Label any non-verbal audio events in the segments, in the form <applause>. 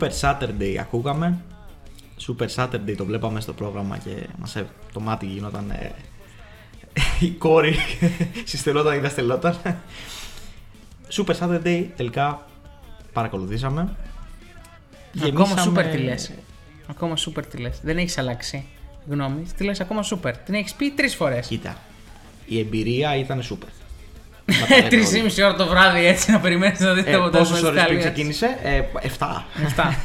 Super Saturday ακούγαμε. Super Saturday το βλέπαμε στο πρόγραμμα και μας, έ- το μάτι γινόταν ε, <laughs> η κόρη <laughs> συστελόταν ή δεν στελόταν. Super Saturday τελικά παρακολουθήσαμε. Ακόμα Γεμίσαμε- σούπερ τι λες. Ακόμα σούπερ τι λες. Δεν έχεις αλλάξει γνώμη. Τι λες ακόμα σούπερ. Την έχεις πει τρεις φορές. Κοίτα, η εμπειρία ήταν super. Τρεις ή μισή ώρα το βράδυ έτσι να περιμένεις να δεις το Ε, αποτέλεσμα. πόσες της ώρες πριν Ιταλίας. ξεκίνησε, ε, 7. Εφτά.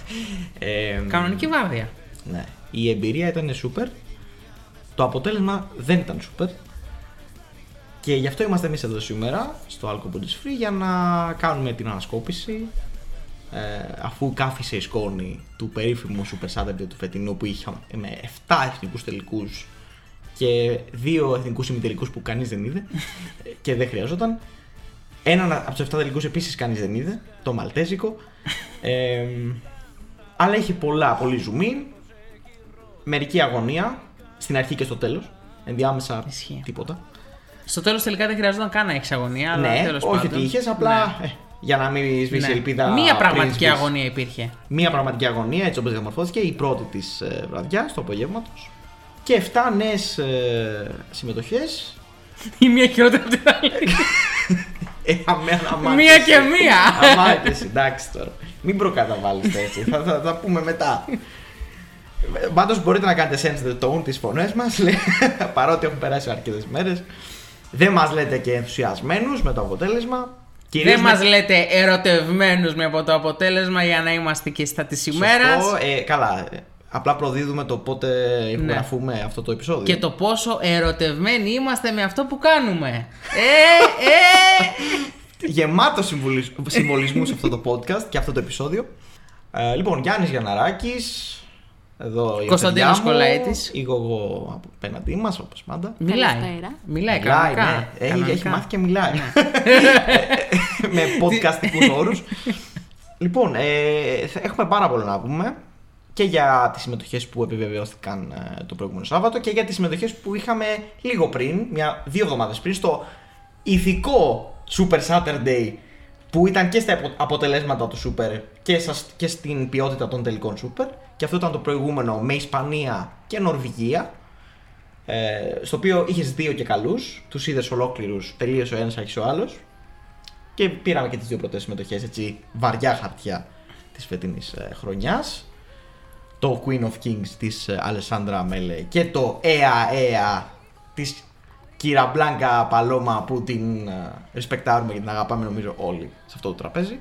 Ε, <laughs> Κανονική βάρδια. Ναι. Η εμπειρία ήταν super. Το αποτέλεσμα δεν ήταν super. Και γι' αυτό είμαστε εμείς εδώ σήμερα στο Alco Bodies Free για να κάνουμε την ανασκόπηση ε, αφού κάφησε η σκόνη του περίφημου Super Saturday του φετινού που είχαμε με 7 εθνικούς τελικούς και δύο εθνικούς ημιτελικούς που κανείς δεν είδε ε, και δεν χρειαζόταν. Έναν από τους 7 τελικούς επίσης κανείς δεν είδε, το Μαλτέζικο. Ε, αλλά έχει πολλά, πολύ zoom μερική αγωνία στην αρχή και στο τέλος. Ενδιάμεσα Ισχύει. τίποτα. Στο τέλος τελικά δεν χρειαζόταν καν να έχεις αγωνία. Αλλά ναι, τέλος όχι πάντων. ότι είχες, απλά Ναι. ε, για να μην σβήσει Ναι. η ελπίδα. Μία πριν πραγματική σβήσεις. αγωνία υπήρχε. Μία πραγματική αγωνία, έτσι όπως διαμορφώθηκε, η πρώτη της ε, βραδιάς, του απογεύματος. Και 7 νέες ε, συμμετοχές. Η μία χειρότερη από την άλλη. Ε, αμέ, αμά, Μία εσύ. και μία. Αμά, εσύ, εντάξει τώρα. Μην προκαταβάλετε έτσι. θα, θα, θα πούμε μετά. Πάντως μπορείτε να κάνετε sense the tone τις φωνές μας, παρότι έχουν περάσει αρκετές μέρες. Δεν μας λέτε και ενθουσιασμένους με το αποτέλεσμα. Κυρίως Δεν με- μας λέτε ερωτευμένους με από το αποτέλεσμα για να είμαστε και στα της ημέρας. Σωστό. Ε, καλά. Ε, Απλά προδίδουμε το πότε ηχογραφούμε αυτό το επεισόδιο. Και το πόσο ερωτευμένοι είμαστε με αυτό που κάνουμε. Ε, ε! Γεμάτος συμβολισμούς σε αυτό το podcast και αυτό το επεισόδιο. Ε, λοιπόν, Γιάννης Γιανναράκης, εδώ η Κωνσταντίνος παιδιά μου, Κολαίτης. Είμαι εγώ απέναντί μας, όπως πάντα. Μιλάει. Καλησπέρα. Μιλάει Μιλάει, κανονικά. ναι. Έχει, Κανονικά. έχει μάθει και μιλάει. <laughs> με podcastικούς όρους. λοιπόν, ε, θα- έχουμε πάρα πολλά να πούμε και για τις συμμετοχές που επιβεβαιώθηκαν ε, το προηγούμενο Σάββατο και για τις συμμετοχές που είχαμε λίγο πριν, μια, δύο εβδομάδες πριν, στο ηθικό Super Saturday που ήταν και στα απο- αποτελέσματα του Super και, σας, και στην ποιότητα των τελικών Super και αυτό ήταν το προηγούμενο με Ισπανία και Νορβηγία ε, στο οποίο είχες δύο και καλούς, τους είδες ολόκληρους, τελείωσε ο ένας, άρχισε ο άλλος. Και πήραμε και τις δύο πρώτες συμμετοχές έτσι βαριά χαρτιά της φετινής ε, χρονιάς. Το Queen of Kings της Αλεσάνδρα Μέλε και το Ea Ea της Κύρα Μπλάνκα Παλώμα που την ε, ρεσπεκτάρουμε και την αγαπάμε νομίζω όλοι σε αυτό το τραπέζι.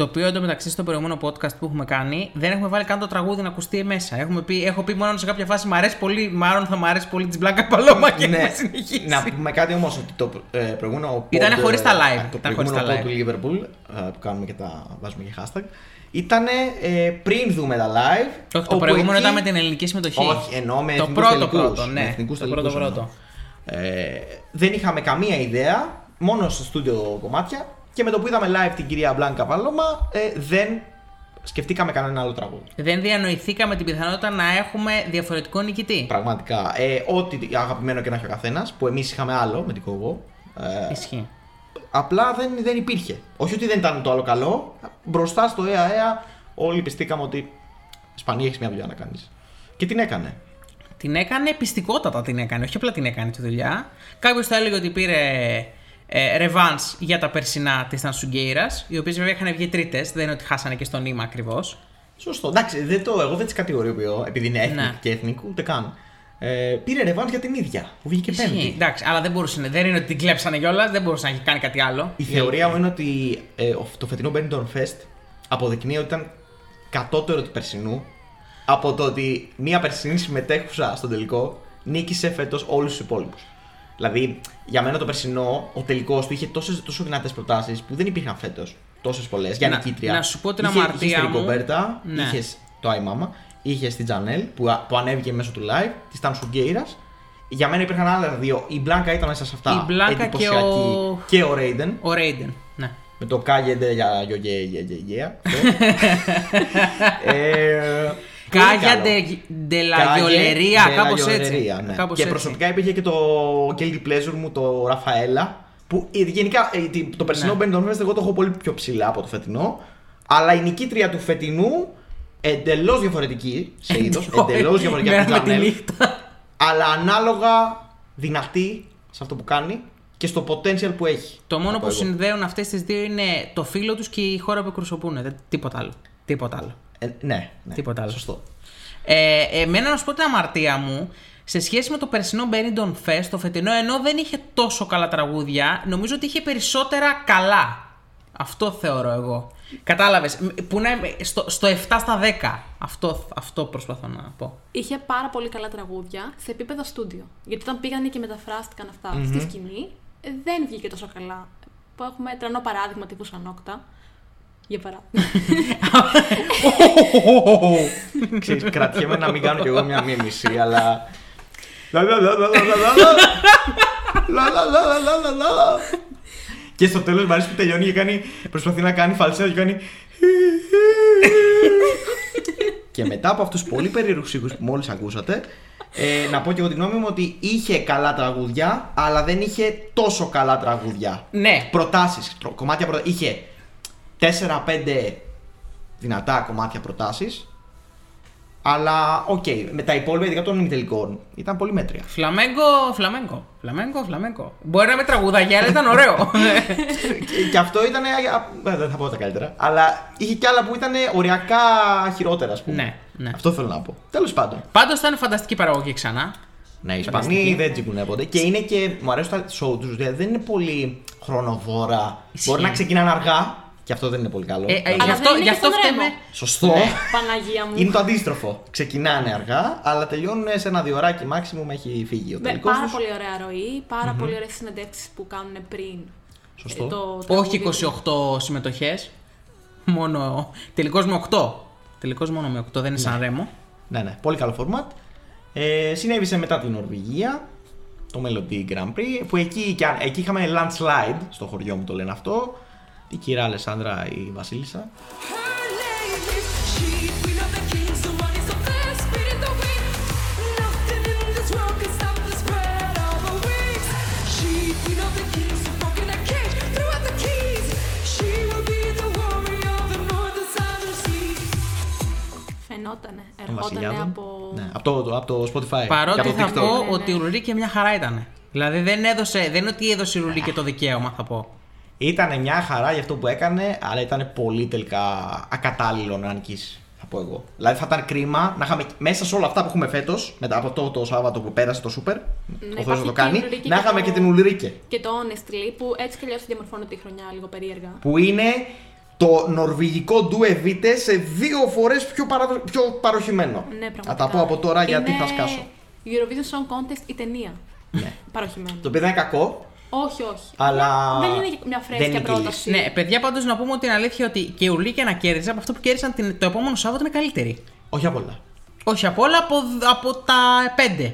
Το οποίο εντωμεταξύ στο προηγούμενο podcast που έχουμε κάνει δεν έχουμε βάλει καν το τραγούδι να ακουστεί μέσα. Έχουμε πει, έχω πει μόνο σε κάποια φάση μ' αρέσει πολύ, μάλλον θα μ' αρέσει πολύ της Μπλάνκα Παλώμα και έχουμε συνεχίσει. Ναι. να πούμε κάτι όμως ότι το ε, προηγούμενο. Ήτανε pod, χωρίς τα live. ε, Το Ήταν χωρίς προηγούμενο τα pod live. του Liverpool ε, που κάνουμε και τα βάζουμε και hashtag. Ήταν πριν δούμε τα live. Όχι, το όπου προηγούμενο εκεί- ήταν με την ελληνική συμμετοχή. Όχι, εννοώ με Το εθνικούς πρώτο τελικούς. πρώτο, Με ναι. εθνικούς Το τελικούς πρώτο εννοώ. πρώτο. Ε, δεν είχαμε καμία ιδέα, μόνο στο στούντιο κομμάτια. Και με το που είδαμε live την κυρία Μπλάνκα Παλώμα, ε, δεν σκεφτήκαμε κανένα άλλο τραγούδι. Δεν διανοηθήκαμε την πιθανότητα να έχουμε διαφορετικό νικητή. Πραγματικά. Ε, ό,τι αγαπημένο και να έχει ο καθένας, που εμείς είχαμε άλλο με την κογό. Ε, Ισχύει. Απλά δεν, δεν υπήρχε. Όχι ότι δεν ήταν το άλλο καλό. Μπροστά στο ΕΑΕΑ όλοι πιστήκαμε ότι Ισπανία έχεις μια δουλειά να κάνεις. Και την έκανε. Την έκανε πιστικότατα την έκανε, όχι απλά την έκανε τη δουλειά. Κάποιος θα έλεγε ότι πήρε ε, revenge για τα περσινά της Τανσουγκέιρα, οι οποίες βέβαια είχαν βγει τρίτες, δεν είναι ότι χάσανε και στο νήμα ακριβώς. Σωστό. Εντάξει, δεν το, εγώ δεν τις κατηγοριοποιώ επειδή είναι ethnic Ναι. και ethnic, ούτε καν. Ε, πήρε ρεβάν για την ίδια που βγήκε πέμπτη. Εντάξει, αλλά δεν μπορούσε, δεν είναι ότι την κλέψανε κιόλας, δεν μπορούσε να έχει κάνει κάτι άλλο. Η θεωρία μου είναι ότι ε, ο- το φετινό Benetton Fest αποδεικνύει ότι ήταν κατώτερο του περσινού από το ότι μία περσινή συμμετέχουσα στον τελικό νίκησε φέτος όλους τους υπόλοιπους. Δηλαδή, για μένα το περσινό, ο τελικός του είχε τόσες, τόσο δυνατές προτάσεις που δεν υπήρχαν φέτος. Τόσες πολλές για Να- νικήτρια. να σου πω την είχε, αμαρτία είχες την μου. Κομπέρτα, Ναι. είχες το iMama, είχες στην Τζανέλ που, α- που ανέβηκε μέσω του live, τη Ταν Σουγκέιρας. Για μένα υπήρχαν άλλα δύο. Η Μπλάνκα ήταν μέσα σε αυτά. Η Μπλάνκα και εντυπωσιακή. ο- Και ο Ρέιντεν. Ο Ρέιντεν. Ναι. Με το Κάγεντε για γιογέ. <laughs> Ε, Κάγια ντελαγιολερία, κάπως έτσι. Ναι. Κάπως και έτσι. προσωπικά υπήρχε και το guilty pleasure μου, το Ραφαέλα. Που ε, γενικά ε, τι- το περσινό Ναι. Benidorm Fest εγώ το έχω πολύ πιο ψηλά από το φετινό. Αλλά η νικήτρια του φετινού εντελώς διαφορετική σε είδος. εντελώς <laughs> διαφορετική από Μέρα την με τη Janelle, νύχτα. Αλλά ανάλογα δυνατή σε αυτό που κάνει και στο potential που έχει. Το μόνο θα πω που εγώ. συνδέουν αυτές τις δύο είναι το φίλο τους και η χώρα που εκπροσωπούν. Δεν- Τίποτα άλλο. Τίποτα άλλο. Ε, ναι, ναι, Τίποτα άλλο. Σωστό. Ε, εμένα να σου πω την αμαρτία μου, σε σχέση με το περσινό Benidorm Fest, το φετινό, ενώ δεν είχε τόσο καλά τραγούδια, νομίζω ότι είχε περισσότερα καλά. Αυτό θεωρώ εγώ. Κατάλαβες. Που να είμαι στο, στο 7 στα 10. Αυτό, αυτό προσπαθώ να πω. Είχε πάρα πολύ καλά τραγούδια σε επίπεδο στούντιο. Γιατί όταν πήγανε και μεταφράστηκαν αυτά στη σκηνή, ε, δεν βγήκε τόσο καλά. Που έχουμε τρανό παράδειγμα τύπου Σανόκτα. Για παράδειγμα. Ξέρεις, κρατιέμαι να μην κάνω κι εγώ μια μίμηση, αλλά... Λα, λα, λα, λα, λα, λα, λα. Λα, λα, λα, λα, λα, λα, λα. Και στο τέλος μου αρέσει που τελειώνει και κάνει, προσπαθεί να κάνει φαλσέτο και κάνει... και μετά από αυτούς τους πολύ περίεργους ήχους που μόλις ακούσατε, ε, να πω και εγώ τη γνώμη μου ότι είχε καλά τραγούδια, αλλά δεν είχε τόσο καλά τραγούδια. Ναι. Προτάσεις, τρο- κομμάτια προτα... Είχε 4-5 δυνατά κομμάτια προτάσεις, αλλά οκ, με τα υπόλοιπα ειδικά των ημιτελικών ήταν πολύ μέτρια. Φλαμέγκο, φλαμέγκο. Φλαμέγκο, φλαμέγκο. Μπορεί να με τραγουδάγια, αλλά ήταν ωραίο. και, και αυτό ήταν. Δεν θα πω τα καλύτερα. Αλλά είχε κι άλλα που ήταν οριακά χειρότερα, ας πούμε. Ναι, ναι. Αυτό θέλω να πω. Τέλος πάντων. Πάντως ήταν φανταστική παραγωγή ξανά. Ναι, οι Φανταστική. Ισπανοί δεν τσιγκουνεύονται. Και είναι και. Μου αρέσουν τα show τους, δηλαδή δεν είναι πολύ χρονοβόρα. Ισχύει. Μπορεί να ξεκινάνε αργά, και αυτό δεν είναι πολύ καλό. Ε, ε, Δηλαδή, γι' Αλλά αυτό, δεν είναι γι' και αυτό στον φταίμε. Ρέμο. Σωστό. <laughs> Παναγία μου. Είναι το αντίστροφο. Ξεκινάνε αργά, αλλά τελειώνουν σε ένα διωράκι maximum έχει φύγει ο Με τελικός πάρα τους. πολύ ωραία ροή, πάρα πολύ ωραίες συνεντεύξεις που κάνουν πριν. Σωστό. ε, το Όχι τραγούδι. 28 συμμετοχές. Μόνο. Τελικώ με 8. Τελικώ μόνο με 8, δεν είναι σαν ρέμο. Ναι, ναι, πολύ καλό format. Ε, συνέβησε μετά την Νορβηγία, το Melody Grand Prix, που εκεί, και αν- εκεί είχαμε landslide, στο χωριό μου το λένε αυτό. Η κυρία Αλεσάνδρα, η Βασίλισσα. Φαίνοντα Από Ναι, από το Spotify. Παρότι θα πω ότι η Ρουλή και μια χαρά ήταν. Δηλαδή δεν έδωσε, δεν είναι ότι έδωσε η Ρουλή και το δικαίωμα, θα πω. Ήταν μια χαρά για αυτό που έκανε, αλλά ήταν πολύ τελικά ακατάλληλο να νικήσει. Θα πω εγώ. Δηλαδή θα ήταν κρίμα να είχαμε μέσα σε όλα αυτά που έχουμε φέτος, μετά από το, το Σάββατο που πέρασε το Σούπερ, ο Θεός να υπάρχει το και η κάνει, Ουλρίκε να και είχαμε το- και την Ουλρίκε. Και το Honestly που έτσι κι αλλιώς διαμορφώνεται η χρονιά λίγο περίεργα. Που είναι το νορβηγικό ντουεβίτε σε δύο φορές πιο, παραδο... πιο παροχημένο. Ναι, πραγματικά. Θα τα πω από τώρα γιατί Είναι θα σκάσω. Eurovision Song Contest η ταινία. Ναι. Παροχημένη. Το οποίο δεν είναι κακό, Όχι, όχι. αλλά. Δεν είναι μια δεν φρέσκια είναι και πρόταση. Ναι, παιδιά, πάντως να πούμε ότι είναι αλήθεια ότι και η Ουλρίκε να κέρδιζε από αυτό που κέρδισαν την, το επόμενο Σάββατο είναι καλύτερη. Όχι απ' όλα. Όχι από όλα, από, από τα 5.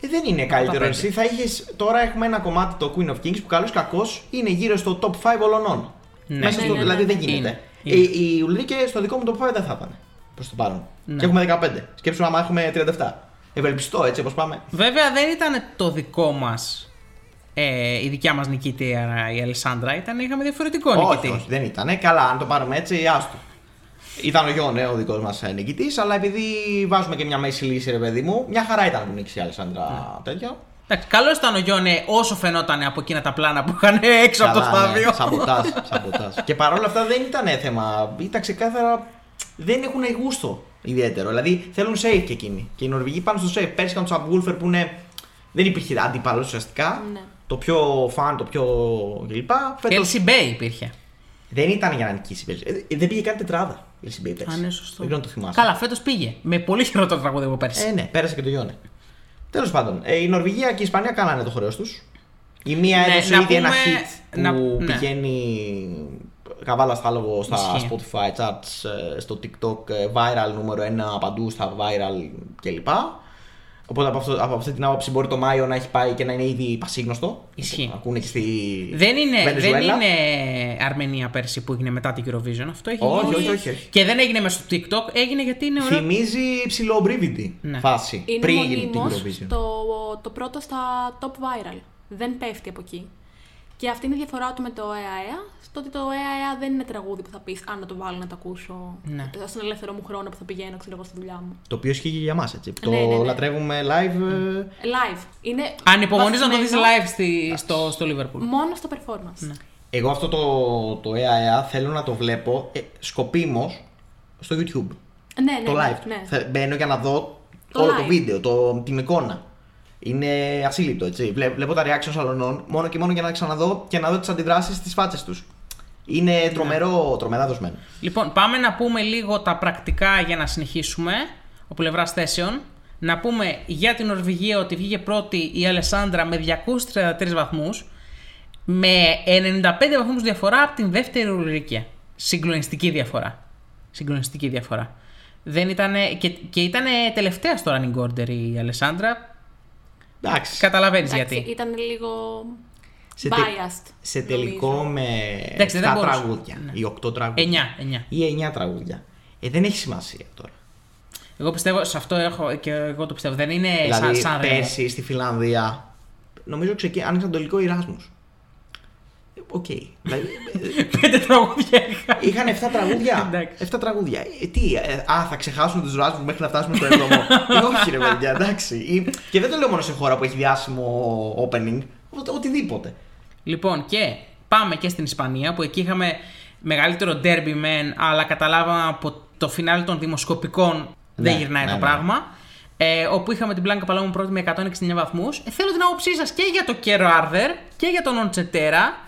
Ε, δεν είναι καλύτερο. πέντε. Εσύ θα είχε. Τώρα έχουμε ένα κομμάτι το Queen of Kings που καλό ή κακό είναι γύρω στο top 5 όλων. Ναι. Μέσα Ναι, στο, ναι, δηλαδή ναι, δεν ναι. γίνεται. Είναι, Ε, είναι. η Ουλρίκε στο δικό μου top 5 δεν θα ήταν. Προς το παρόν. Ναι. Και έχουμε 15. Σκέψου άμα έχουμε 37. Ευελπιστώ έτσι όπως πάμε. Βέβαια δεν ήταν το δικό μας. Ε, η δικιά μας νικήτρια η Αλessandra ήταν, είχαμε διαφορετικό όχι, νικητή. όχι, δεν ήταν. Καλά, αν το πάρουμε έτσι, άστο. Ήταν ο Γιώργο, ναι, ο δικός μας νικητής, αλλά επειδή βάζουμε και μια μέση λύση, ρε παιδί μου, μια χαρά ήταν που νίκησε η Αλessandra τέτοιο. Εντάξει, καλό ήταν ο Γιόνε όσο φαινόταν από εκείνα τα πλάνα που είχαν έξω από το Καλά, ναι, στάδιο. Σαμποτάζ, <laughs> σαμποτάζ. και παρόλα αυτά δεν ήταν θέμα. Ήταν ξεκάθαρα. Δεν έχουν γούστο ιδιαίτερο. Δηλαδή θέλουν safe και εκείνοι. Και οι Νορβηγοί πάνε στο safe. Πέρσι είχαν τους Subwoofer που είναι. Δεν υπήρχε αντίπαλο ουσιαστικά. Ναι. Το πιο φαν, το πιο κλπ. Φέτος Kelsey Bay υπήρχε. δεν ήταν για να νικήσει πέρσι. Ε, δεν πήγε καν τετράδα η LCB πέρσι. Α, ναι, σωστό. Δεν ξέρω αν το θυμάσαι. Καλά, φέτος πήγε. Με πολύ χειρότερο τραγούδι από πέρσι. Ε, ναι, πέρασε και το Γιόνε. Τέλος πάντων, ε, η Νορβηγία και η Ισπανία κάνανε το χρέος τους. Η μία Ναι, έδωσε να ήδη ένα πούμε- hit που να- ναι. πηγαίνει καβάλα στάλογο στα Ισχύει. Spotify charts, ε, στο TikTok, ε, viral νούμερο 1 παντού στα viral κλπ. Οπότε από, αυτό, από αυτή την άποψη μπορεί το Μάιο να έχει πάει και να είναι ήδη πασίγνωστο. Ισχύει. Να ακούνε και στη Δεν είναι, δεν Βενεζουέλα. είναι Αρμενία πέρσι που έγινε μετά την Eurovision. Αυτό έχει Όχι, γίνει. όχι, όχι, όχι. Και δεν έγινε μέσα στο TikTok, έγινε γιατί είναι ωραίο. Θυμίζει ψηλομπρίβιντη Ναι. φάση Είναι πριν γίνει την μονίμως Eurovision. το, το πρώτο στα top viral. Δεν πέφτει από εκεί. Και αυτή είναι η διαφορά του με το ΕΑΕΑ, στο ότι το ΕΑΕΑ δεν είναι τραγούδι που θα πεις αν να το βάλω να το ακούσω Ναι. στον ελεύθερο μου χρόνο που θα πηγαίνω ξέρω εγώ στη δουλειά μου. Το οποίο ισχύει και για μας, έτσι. Το Ναι, ναι, ναι. λατρεύουμε live. ε, Live. Είναι Ανυπομονείς να το δεις βασισμένο live στη, στο, στο Liverpool. Μόνο στο performance. Ναι. Εγώ αυτό το, το ΕΑΕΑ θέλω να το βλέπω ε, σκοπίμως στο YouTube. Ναι, ναι, το ναι, live. ναι. Θα μπαίνω για να δω Το όλο το live. βίντεο, το, την εικόνα. Είναι ασύλληπτο, έτσι. Βλέ- βλέπω τα reactions αλωνών μόνο και μόνο για να ξαναδώ και να δω τις αντιδράσεις στις φάτσες τους. Είναι τρομερό, τρομερά δοσμένο. Λοιπόν, πάμε να πούμε λίγο τα πρακτικά για να συνεχίσουμε ο πλευράς θέσεων. Να πούμε για την Νορβηγία ότι βγήκε πρώτη η Αλεσάνδρα με 233 βαθμούς με 95 βαθμούς διαφορά από την δεύτερη Ουλρίκια. Συγκλονιστική διαφορά. Συγκλονιστική διαφορά. Δεν ήτανε, και, και ήταν τελευταία στο running order η Αλεσάνδρα. Εντάξει. Καταλαβαίνεις Εντάξει, γιατί. Ήταν λίγο Σε, τε- biased. σε τελικό νομίζω. με Εντάξει, 7 δεν μπορούσε. τραγούδια Ναι. ή 8 τραγούδια. 9, 9. Ή 9 τραγούδια. Ε, δεν έχει σημασία τώρα. Εγώ πιστεύω, σε αυτό έχω και εγώ το πιστεύω. Δεν είναι δηλαδή, σαν, σαν ρε- πέρσι στη Φιλανδία, νομίζω ξεκι... άνοιξαν το υλικό Εράσμους. Ε, Οκ. δηλαδή, Πέντε τραγούδια είχα. είχαν 7 τραγούδια; Εντάξει. 7 τραγούδια. Ε, τι, ε, α, θα ξεχάσουμε τους Rasmus μέχρι να φτάσουμε στο 7ο. <laughs> ε, όχι, ρε παιδιά, εντάξει. Ή- Και δεν το λέω μόνο σε χώρα που έχει διάσημο opening. Οτε- οτιδήποτε. Λοιπόν, και πάμε και στην Ισπανία που εκεί είχαμε μεγαλύτερο derby μεν, αλλά καταλάβαμε από το φινάλε των δημοσκοπικών δεν Ναι, γυρνάει ναι, το ναι. πράγμα. Ε, όπου είχαμε την Blanca Paloma πρώτη με 169 βαθμούς. Ε, θέλω την άποψή σας και για το Quiero Arder και για τον Οντσετέρα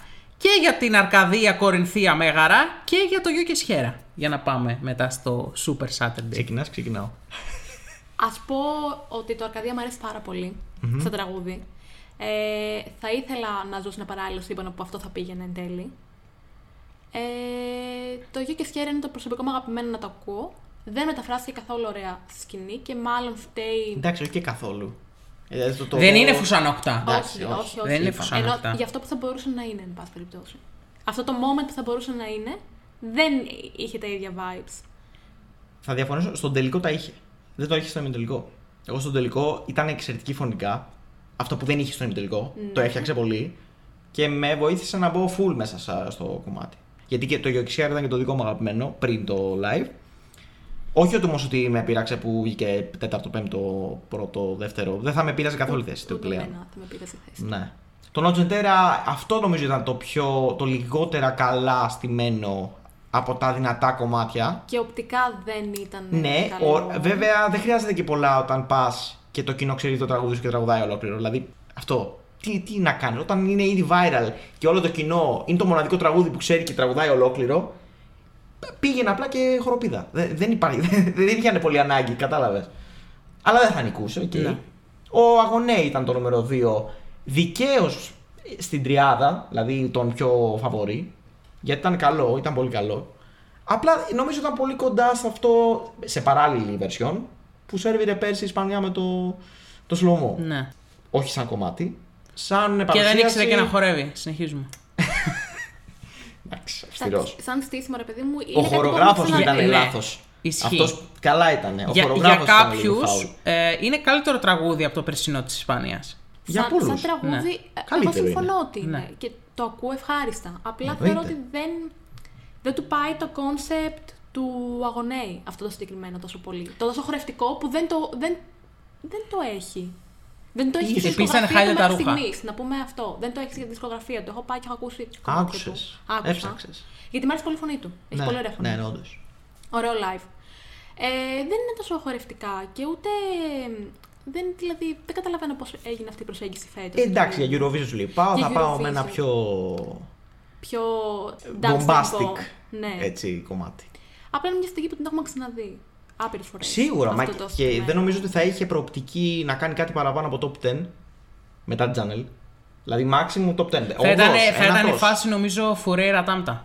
και για την Αρκαδία Κορινθία Μέγαρα και για το Γιούκε Σχέρα. Για να πάμε μετά στο Super Saturday. Ξεκινάς, ξεκινάω. Α πω ότι το Αρκαδία μου αρέσει πάρα πολύ σαν τραγούδι. Ε, θα ήθελα να ζω σε ένα παράλληλο σύμπαν που αυτό θα πήγαινε εν τέλει. Ε, το Γιο και Σχέρα είναι το προσωπικό μου αγαπημένο να το ακούω. Δεν μεταφράστηκε καθόλου ωραία στη σκηνή και μάλλον φταίει. Εντάξει, όχι και καθόλου. Ε, δηλαδή, το- το- Δεν είναι φουσανόκτά. Εντάξει, όχι, όχι. όχι, όχι. Δεν είναι Ενώ φουσανόκτα. για αυτό που θα μπορούσε να είναι, εν πάση περιπτώσει. Αυτό το moment που θα μπορούσε να είναι δεν είχε τα ίδια vibes. Θα διαφωνήσω, στον τελικό τα είχε. Δεν το είχε στο ημιτελικό. Εγώ στον τελικό ήταν εξαιρετική φωνικά. Αυτό που δεν είχε στον ημιτελικό. Ναι. Το έφτιαξε πολύ. Και με βοήθησε να μπω full μέσα σα- στο κομμάτι. Γιατί και το Γιοξιάρ ήταν και το δικό μου αγαπημένο πριν το live. Όχι ότι όμω ότι με πείραξε που βγήκε τέταρτο, πέμπτο, πρώτο, δεύτερο. Δεν θα με πείραζε καθόλου η θέση του Ούτε πλέον. εμένα θα με πήρε σε θέση. Ναι. Το Νοτζεντέρα, αυτό νομίζω ήταν το πιο, το λιγότερα καλά στημένο από τα δυνατά κομμάτια. Και οπτικά δεν ήταν. Ναι, καλό. ο, βέβαια δεν χρειάζεται και πολλά όταν πας και το κοινό ξέρει το τραγούδι σου και τραγουδάει ολόκληρο. Δηλαδή αυτό. Τι, τι να κάνει, όταν είναι ήδη viral και όλο το κοινό είναι το μοναδικό τραγούδι που ξέρει και τραγουδάει ολόκληρο, πήγαινε απλά και χοροπήδα. <laughs> Δεν, δεν, υπάρχει, δεν, δεν είχαν πολύ ανάγκη, κατάλαβες. Αλλά δεν θα νικούσε, οκ. Ναι. Ο Agoney ήταν το νούμερο 2. Δικαίως στην τριάδα, δηλαδή των πιο φαβορί. Γιατί ήταν καλό, ήταν πολύ καλό. Απλά νομίζω ήταν πολύ κοντά σε αυτό, σε παράλληλη version, που σέρβιρε πέρσι η Ισπανία με το, το SloMo. Ναι. Όχι σαν κομμάτι. Σαν Και παρουσίαση... δεν ήξερε και να χορεύει. Συνεχίζουμε. Εντάξει, Σαν, αυστηρός. σαν στήσιμο, ρε παιδί μου. Ο είναι κάτι που χορογράφος έχω ήταν ξαναδεί. ναι. λάθος. Ισχύει. Αυτός καλά ήταν. Ο για, για χορογράφος ήταν λίγο κάποιους φάουλ. ε, είναι καλύτερο τραγούδι από το περσινό της Ισπανίας. Για σαν, πολλούς. σαν τραγούδι, Ναι. ε, εγώ Καλύτερο συμφωνώ είναι. ότι είναι. Ναι. Και το ακούω ευχάριστα. Απλά Εννοείται. θεωρώ ότι δεν, δεν του πάει το κόνσεπτ του Agoney αυτό το συγκεκριμένο τόσο πολύ. Το τόσο χορευτικό που δεν το, δεν, δεν το έχει. Δεν το έχεις Ίσως. στη Επίσης ήταν δισκογραφία του χάλια τα μέχρι ρούχα. στιγμής, Να πούμε αυτό. Δεν το έχεις στη δισκογραφία του. Έχω πάει και έχω ακούσει τις κομμάτια του. Άκουσες. Άκουσα. Έψαξες. Γιατί μου αρέσει πολύ η φωνή του. Έχει Ναι, πολύ ωραία φωνή. Ναι, ναι, όντως. Ωραίο live. Ε, δεν είναι τόσο χορευτικά και ούτε. Δεν, δηλαδή, δεν καταλαβαίνω πώς έγινε αυτή η προσέγγιση φέτος. Ε, εντάξει, για Eurovision σου λέει. Πάω, Για θα πάω με ένα Eurovision. πιο Πιο. dance bombastic tempo. Ναι. έτσι, κομμάτι. Απλά είναι μια στιγμή που την έχουμε ξαναδεί. Άπειρες φορές. Σίγουρα, μα και δεν νομίζω ότι θα είχε προοπτική να κάνει κάτι παραπάνω από top 10 μετά την channel. Δηλαδή, maximum top 10. Θα ήταν, Οδός, θα ήταν η ενατός. φάση νομίζω Φουρέιρα Τάμπτα.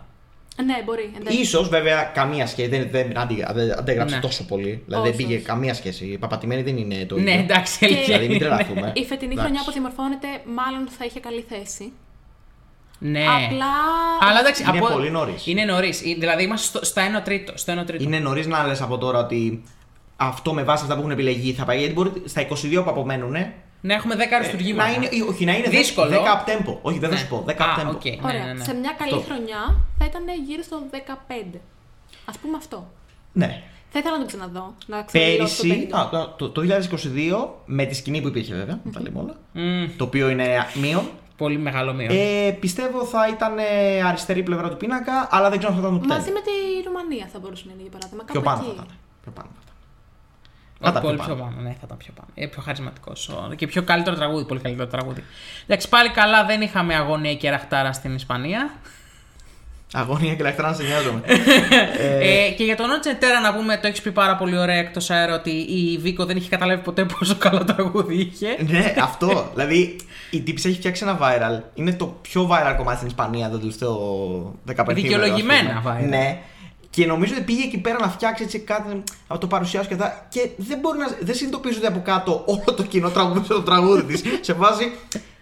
Ναι, μπορεί. εντάξει. Ίσως βέβαια καμία σχέση. Δεν, δεν αντι- δεν αντέγραψε Ναι. τόσο πολύ. Δηλαδή Όχι, δεν πήγε όχι. καμία σχέση. Η παπατημένη δεν είναι το Ναι, ίδιο. εντάξει, Και- αλήθεια Δηλαδή μην είναι. τρελαθούμε. Η φετινή Εντάξει. χρονιά που διαμορφώνεται, μάλλον θα είχε καλή θέση. Ναι. Απλά. Αλλά εντάξει, Είναι από... πολύ νωρίς. Είναι νωρίς. Δηλαδή είμαστε στο, στα 1 τρίτο. Στο 1 τρίτο. Είναι νωρίς να λες από τώρα ότι αυτό με βάση αυτά που έχουν επιλεγεί θα πάει. Γιατί μπορεί στα 22 που απομένουν Να έχουμε 10 αριστουργήματα. να είναι, ή όχι, να είναι Δύσκολο. 10 up tempo. Όχι, δεν θα Ναι. σου πω. 10 Α, up tempo. OK. Ναι, Ωραία. ναι, ναι. Σε μια καλή Αυτό. χρονιά θα ήταν γύρω στο 15. Ας πούμε αυτό. Ναι. Θα ήθελα να το ξαναδώ. Να ξαναδηλώσω το Πέρυσι, 50. α, το, το, το 2022, με τη σκηνή που υπήρχε βέβαια, να τα λέμε όλα, Μμμ, το οποίο είναι μείον, πολύ μεγάλο μείον. ε, πιστεύω θα ήταν ε, αριστερή πλευρά του πίνακα, αλλά δεν ξέρω αν θα ήταν το Μαζί τέλος. με τη Ρουμανία θα μπορούσε να είναι για παράδειγμα. Πιο κάπου πάνω θα εκεί. ήταν. Πιο πάνω θα ήταν. Όχι, Κατά πολύ πιο πιο πάνω. πάνω. Ναι, θα ήταν πιο πάνω. Ε, πιο χαρισματικός. Και πιο καλύτερο τραγούδι. Πολύ καλύτερο τραγούδι. Εντάξει, πάλι καλά δεν είχαμε αγωνία και ραχτάρα στην Ισπανία. Αγωνία και λαχτρά να σε νοιάζομαι. Ε, και για τον Νότσε Τέρα να πούμε, το έχεις πει πάρα πολύ ωραία εκτός αέρα ότι η Βίκο δεν είχε καταλάβει ποτέ πόσο καλό τραγούδι είχε. ναι, αυτό. Δηλαδή, η τύψη έχει φτιάξει ένα viral. Είναι το πιο viral κομμάτι στην Ισπανία το τελευταίο 15 Δικαιολογημένα viral. Ναι. Και νομίζω ότι πήγε εκεί πέρα να φτιάξει έτσι κάτι, να το παρουσιάσει και αυτά. Και δεν μπορεί να. Δεν συνειδητοποιήσει ότι από κάτω όλο το κοινό τραγουδούσε το τραγούδι της. σε βάση.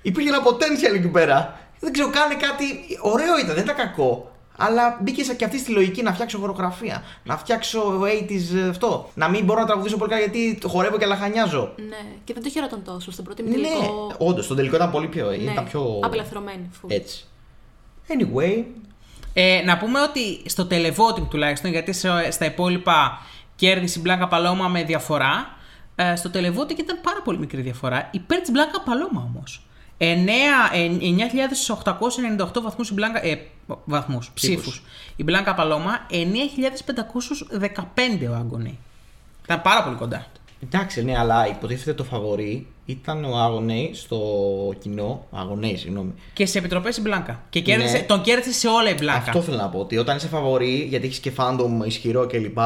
Υπήρχε ένα potential εκεί πέρα. Δεν ξέρω, κάνει κάτι. Ωραίο ήταν, δεν ήταν κακό. Αλλά μπήκε σε- και αυτή στη λογική να φτιάξω χορογραφία. Να φτιάξω 80s ε, αυτό. Να μην μπορώ να τραγουδήσω πολύ καλά γιατί το χορεύω και λαχανιάζω. Ναι, και δεν το χαιρόταν τόσο. Στον πρώτο Ναι, ημιτελικό. όντως, το τελικό ήταν πολύ πιο. ναι, Ήταν πιο. Απελευθερωμένη. φου. Έτσι. Anyway, Ε, να πούμε ότι στο televoting τουλάχιστον, γιατί σε- στα υπόλοιπα κέρδισε η Μπλάνκα Παλώμα με διαφορά. Ε, στο televoting ήταν πάρα πολύ μικρή διαφορά. Υπέρ της Μπλάνκα Παλώμα όμως. 9.898 βαθμούς η Μπλάνκα. Ε, βαθμούς, ψήφους. Η Μπλάνκα Παλώμα 9.515 ο Άγκονη. Ήταν πάρα πολύ κοντά. εντάξει, ναι, αλλά υποτίθεται το φαβορή ήταν ο Αγωνέη στο κοινό. Ο Agoney, συγγνώμη. Και σε επιτροπές η Blanca. Και κέρδισε, Ναι. τον κέρδισε σε όλα η Blanca. Αυτό θέλω να πω. Ότι όταν είσαι φαβορί, γιατί έχεις και fandom ισχυρό κλπ.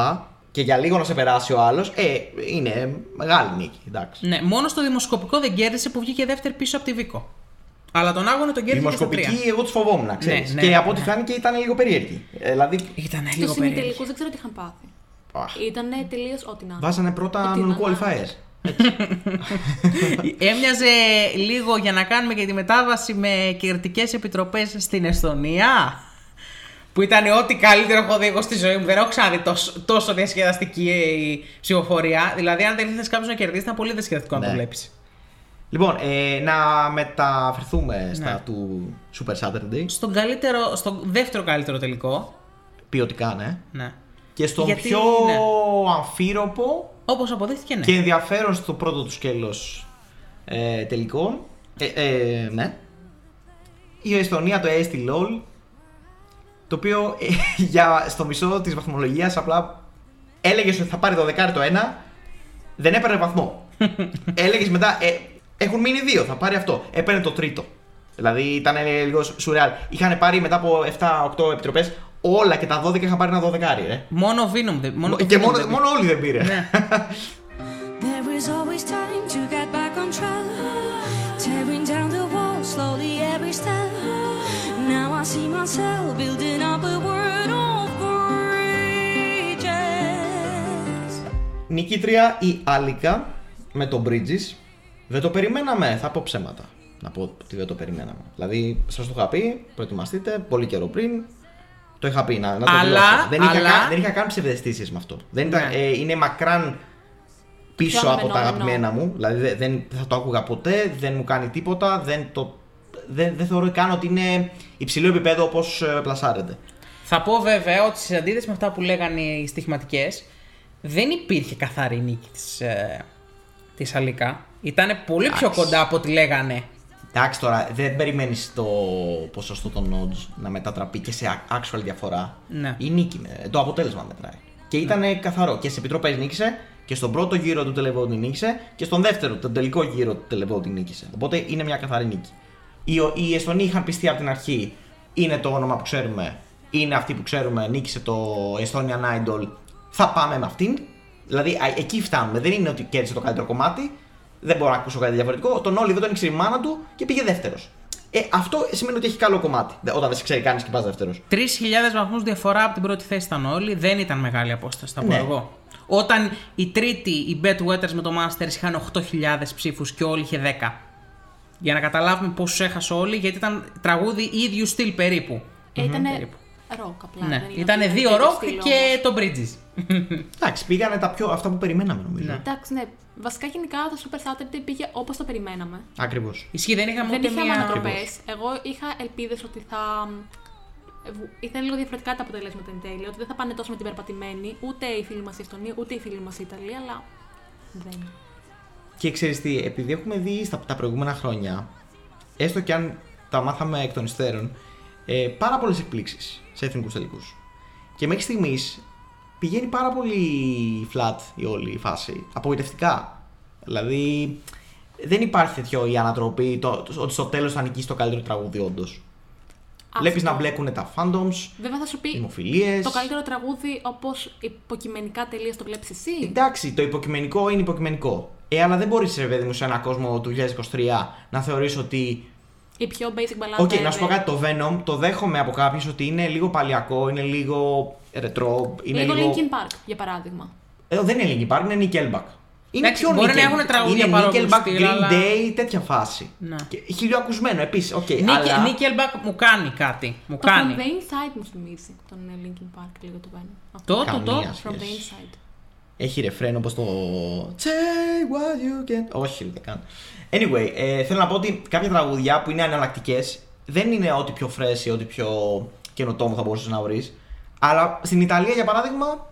Και για λίγο να σε περάσει ο άλλος, ε, είναι μεγάλη νίκη. Εντάξει. Ναι, μόνο στο δημοσκοπικό δεν κέρδισε που βγήκε δεύτερη πίσω από τη Vicco. Αλλά τον Agoney τον κέρδισε και στα τρία. Δημοσκοπική, εγώ τους φοβόμουν, ξέρεις. Ναι, και ναι, από ό,τι ναι. φάνηκε ήταν λίγο περίεργη. Ε, δηλαδή, Ήταν Στου λίγο περίεργο. ημιτελικού δεν ξέρω τι είχαν πάθει. αχ, Ήταν τελείως ό,τι να. βάζανε πρώτα Ό,τι να- non-qualifiers. <laughs> Έμοιαζε λίγο για να κάνουμε και τη μετάβαση με κερδικέ επιτροπές στην Εσθονία. Που ήταν ό,τι καλύτερο έχω δει εγώ στη ζωή μου. Δεν έχω ξαναδεί τόσο, τόσο διασκεδαστική η ψηφοφορία. Δηλαδή, αν δεν ήθελε κάποιος να κερδίσει, ήταν πολύ διασκεδαστικό να το Ναι. βλέπεις. Λοιπόν, ε, να μεταφερθούμε στα Ναι. του Super Saturday. Στον, καλύτερο, στον δεύτερο καλύτερο τελικό. Ποιοτικά, ναι. Ναι. Και στον Γιατί, πιο ναι. αμφίροπο Όπως αποδείχθηκε, ναι. και ενδιαφέρον στο πρώτο του σκέλος ε, τελικό. Ε, ε, ναι. Η Εστονία το έστει LOL. Το οποίο ε, <laughs> για, στο μισό της βαθμολογίας απλά έλεγες ότι θα πάρει το δεκάρι το ένα, δεν έπαιρνε βαθμό. <laughs> έλεγες μετά, ε, έχουν μείνει δύο, θα πάρει αυτό. Έπαιρνε το τρίτο. Δηλαδή ήταν λίγο σουρεάλ. Είχαν πάρει μετά από 7-8 επιτροπές όλα και τα 12 είχαν πάρει ένα δωδεκάρι, ρε. Μόνο ο Venom δεν μόνο το και Venom μόνο, δεν πήρε. μόνο όλοι δεν πήρε. Ναι. <laughs> There is always time to get back on track. Tearing down the walls slowly every step. Now I see myself building up a world of bridges. Νικήτρια η Άλικα με τον Bridges. Δεν το περιμέναμε, θα πω ψέματα. Να πω ότι δεν το περιμέναμε. Δηλαδή, σας το είχα πει, προετοιμαστείτε πολύ καιρό πριν. Το είχα πει να, να το Αλλά- δηλώσω. Δεν, είχα, αλλά- καν- δεν είχα κάνει ψευδεστήσει με αυτό. Δεν ήταν, Ναι. ε, είναι μακράν πίσω Πιο από τα αναμενόμενο. αγαπημένα μου. Δηλαδή, δεν, δεν θα το άκουγα ποτέ, δεν μου κάνει τίποτα. Δεν, το, δεν, δεν θεωρώ καν ότι είναι υψηλό επίπεδο όπως πλασάρεται. Θα πω βέβαια ότι σε αντίθεση με αυτά που λέγανε οι στοιχηματικέ, δεν υπήρχε καθαρή νίκη της ε, της Αλίκα. Ήταν πολύ πιο Εντάξει. κοντά από ό,τι λέγανε. Εντάξει τώρα, δεν περιμένεις το ποσοστό των odds να μετατραπεί και σε actual διαφορά. Ναι. Η νίκη, με- το αποτέλεσμα μετράει. Και ήταν καθαρό. Και σε επιτροπές νίκησε και στον πρώτο γύρο του televoting νίκησε και στον δεύτερο, τον τελικό γύρο του televoting νίκησε. Οπότε είναι μια καθαρή νίκη. Οι, οι Εστονοί είχαν πιστεί από την αρχή, είναι το όνομα που ξέρουμε, είναι αυτή που ξέρουμε, νίκησε το Estonian Idol, θα πάμε με αυτήν. Δηλαδή α, εκεί φτάνουμε. Δεν είναι ότι κέρδισε το καλύτερο κομμάτι, δεν μπορώ να ακούσω κάτι διαφορετικό. Τον Όλι δεν τον ήξερε η μάνα του και πήγε δεύτερος. Ε, αυτό σημαίνει ότι έχει καλό κομμάτι. δε- Όταν δεν σε ξέρει κανείς και πας δεύτερος. 3.000 βαθμούς διαφορά από την πρώτη θέση ήταν όλοι. Δεν ήταν μεγάλη απόσταση, θα πω Ναι. εγώ. Όταν η τρίτη, οι Bet Wetters με το Masters είχαν 8.000 ψήφους και όλοι είχε 10. Για να καταλάβουμε πόσου έχασε όλοι, γιατί ήταν τραγούδι ίδιου στυλ περίπου. Ε, ήτανε περίπου. ροκ απλά. Ναι, δεν είναι ήταν ότι δύο τέτοιο ροκ στυλ και όμως. το Bridges. Εντάξει, πήγανε τα πιο, αυτά που περιμέναμε νομίζω. Ναι. Εντάξει, ναι. Βασικά γενικά το Super Saturday πήγε όπως το περιμέναμε. Ακριβώς. Ισχύει, δεν είχαμε Δεν ούτε είχαμε μία. ανατροπές. Εγώ είχα ελπίδες ότι θα. βου- Ήταν λίγο διαφορετικά τα αποτελέσματα εν τέλει. Ότι δεν θα πάνε τόσο με την περπατημένη ούτε οι φίλοι μας οι Εστονοί, ούτε οι φίλοι μας οι Ιταλοί, αλλά. Δεν. Και ξέρεις τι, επειδή έχουμε δει στα τα προηγούμενα χρόνια, έστω και αν τα μάθαμε εκ των υστέρων, ε, πάρα πολλές εκπλήξεις σε εθνικούς τελικούς. Και μέχρι στιγμής πηγαίνει πάρα πολύ flat η όλη η φάση. Απογοητευτικά. Δηλαδή, δεν υπάρχει τέτοιο η ανατροπή, το, το- ότι στο τέλος θα νικήσει το καλύτερο τραγούδι, όντως. Βλέπεις Αυτό. να μπλέκουν τα fandoms, Βέβαια θα σου πει δημοφιλίες. το καλύτερο τραγούδι όπως υποκειμενικά τελείω το βλέπεις εσύ; Εντάξει, το υποκειμενικό είναι υποκειμενικό. Ε, αλλά δεν μπορείς, ρε παιδί μου, σε ένα κόσμο του 2023 να θεωρήσει ότι. Η πιο basic μπαλάδα. Οκ, να σου πω ever. κάτι, το Venom το δέχομαι από κάποιους ότι είναι λίγο παλιακό, είναι λίγο ρετρό. Είναι λίγο λίγο. Linkin Park, για παράδειγμα. Ε, δεν είναι Linkin Park, είναι Nickelback. Είναι Εντάξει, πιο μπορεί να Nickel- έχουν τραγούδια Είναι παρόμοιου Nickelback, στυλ, Green αλλά- Day, τέτοια φάση. Ναι. Και χιλιοακουσμένο επίσης. OK, Nick- αλλά... Nickelback μου κάνει κάτι. Μου Το κάνει. From the Inside μου θυμίζει τον ε, Linkin Park λίγο το Venom. Αυτό. Το, το, το. Καμία From the σχέση. Inside. Έχει ρεφρέν όπως το Say what you can. Όχι, ούτε καν. Anyway, ε, θέλω να πω ότι κάποια τραγουδιά που είναι αναλλακτικές δεν είναι ό,τι πιο fresh ή ό,τι πιο καινοτόμο θα μπορούσες να βρεις. Αλλά στην Ιταλία, για παράδειγμα,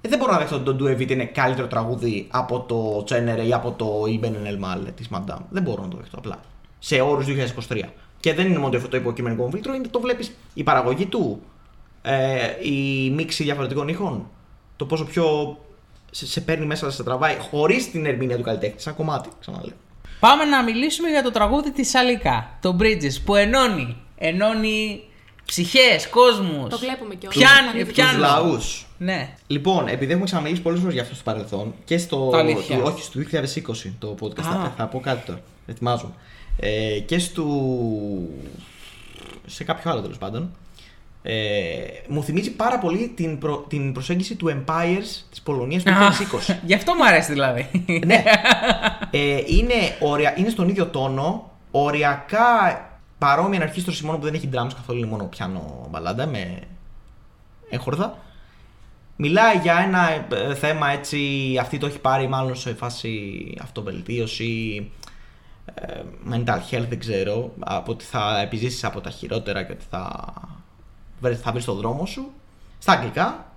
ε, δεν μπορώ να δεχτώ ότι το Do It είναι καλύτερο τραγούδι από το Cenere ή από το Ibn El Mal της Madame. Δεν μπορώ να το δεχτώ απλά. Σε όρους 2023. Και δεν είναι μόνο αυτό το υποκειμενικό φίλτρο, είναι το βλέπεις η παραγωγή του, ε, η μίξη διαφορετικών ήχων, το πόσο πιο σε, σε παίρνει μέσα, σε τραβάει, χωρίς την ερμηνεία του καλλιτέχνη, σαν κομμάτι, ξαναλέω. Πάμε να μιλήσουμε για το τραγούδι της Σαλικά, το Bridges, που ενώνει, ενώνει ψυχές, κόσμους. Το βλέπουμε και Πιάνει, Τους πιάνει. λαούς. Ναι. Λοιπόν, επειδή έχουμε ξαναμιλήσει πολλέ φορέ για αυτό στο παρελθόν και στο. Αλήθεια. του- όχι, στο 2020 το podcast. Α. Θα, θα πω κάτι τώρα. Ετοιμάζομαι. Ε, και στο. σε κάποιο άλλο τέλος πάντων. Ε, μου θυμίζει πάρα πολύ την, προ- την προσέγγιση του Empires της Πολωνίας του 2020. <laughs> Γι' αυτό μου αρέσει δηλαδή. ναι. <laughs> Ε, είναι, ορια, είναι στον ίδιο τόνο, οριακά παρόμοια εναρχίστρωση μόνο που δεν έχει drums καθόλου, είναι μόνο πιάνο μπαλάντα με έχορδα. Μιλάει για ένα ε, θέμα έτσι, αυτή το έχει πάρει μάλλον σε φάση αυτοβελτίωση, ε, mental health δεν ξέρω, από ότι θα επιζήσεις από τα χειρότερα και ότι θα, βρε- θα βρεις το δρόμο σου. Στα αγγλικά,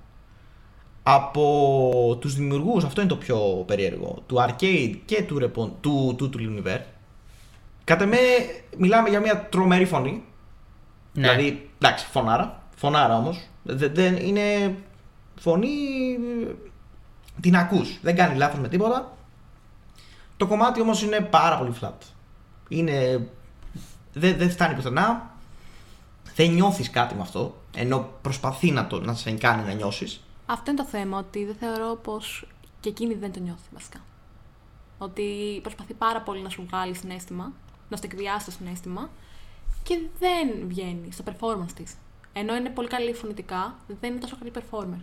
από τους δημιουργούς, αυτό είναι το πιο περίεργο, του Arcade και του, Repon, του, του, του Luniver. Κατά με μιλάμε για μια τρομερή φωνή. Ναι. Δηλαδή, εντάξει, φωνάρα. Φωνάρα όμως. Δεν, δεν είναι φωνή... Την ακούς. Δεν κάνει λάθος με τίποτα. Το κομμάτι όμως είναι πάρα πολύ flat. Είναι... Δεν, δεν φτάνει πουθενά. Δεν νιώθεις κάτι με αυτό. Ενώ προσπαθεί να, το, να σε κάνει να νιώσεις. Αυτό είναι το θέμα, ότι δεν θεωρώ πως και εκείνη δεν το νιώθει βασικά. Ότι προσπαθεί πάρα πολύ να σου βγάλει συνέστημα, να σου εκβιάσει το συνέστημα και δεν βγαίνει στο performance της. Ενώ είναι πολύ καλή φωνητικά, δεν είναι τόσο καλή performer.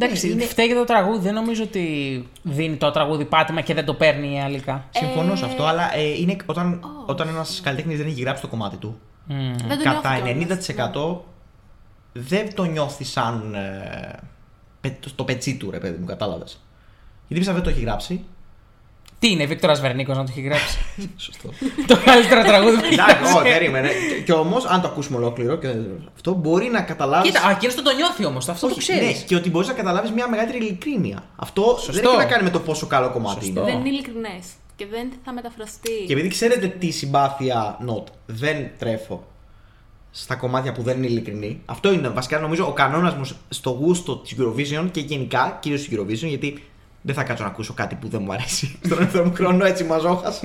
Εντάξει, Ναι, είναι- φταίει και το τραγούδι. Δεν νομίζω ότι δίνει το τραγούδι πάτημα και δεν το παίρνει η Αλικά. Συμφωνώ σε αυτό, αλλά ε, είναι όταν, όχι. όταν ένας καλλιτέχνης δεν έχει γράψει το κομμάτι του, Μμμ. Δεν το κατά νιώθει κιόλας. 90% δεν το νιώθει σαν ε, πε- το πετσί του, ρε παιδί μου, κατάλαβες. Γιατί πιστεύω δεν το έχει γράψει. Τι είναι, Βίκτορας Βερνίκος να το έχει γράψει; <laughs> Σωστό. το καλύτερο τραγούδι που Εντάξει, έχει. όχι, περίμενε. Και- Και όμως, αν το ακούσουμε ολόκληρο, και αυτό μπορεί να καταλάβει. Κοίτα, εκείνος το, το νιώθει όμως, αυτό το ξέρεις. ναι, και ότι μπορείς να καταλάβεις μια μεγαλύτερη ειλικρίνεια. Αυτό δεν έχει να κάνει με το πόσο καλό κομμάτι Σωστό. είναι. Δεν είναι ειλικρινές και δεν θα μεταφραστεί. Και επειδή ξέρετε τι συμπάθεια not δεν τρέφω στα κομμάτια που δεν είναι ειλικρινή, αυτό είναι βασικά νομίζω ο κανόνας μου στο γούστο της Eurovision και γενικά κυρίως στη Eurovision, γιατί δεν θα κάτσω να ακούσω κάτι που δεν μου αρέσει <laughs> στον ελεύθερο μου χρόνο έτσι μαζόχας.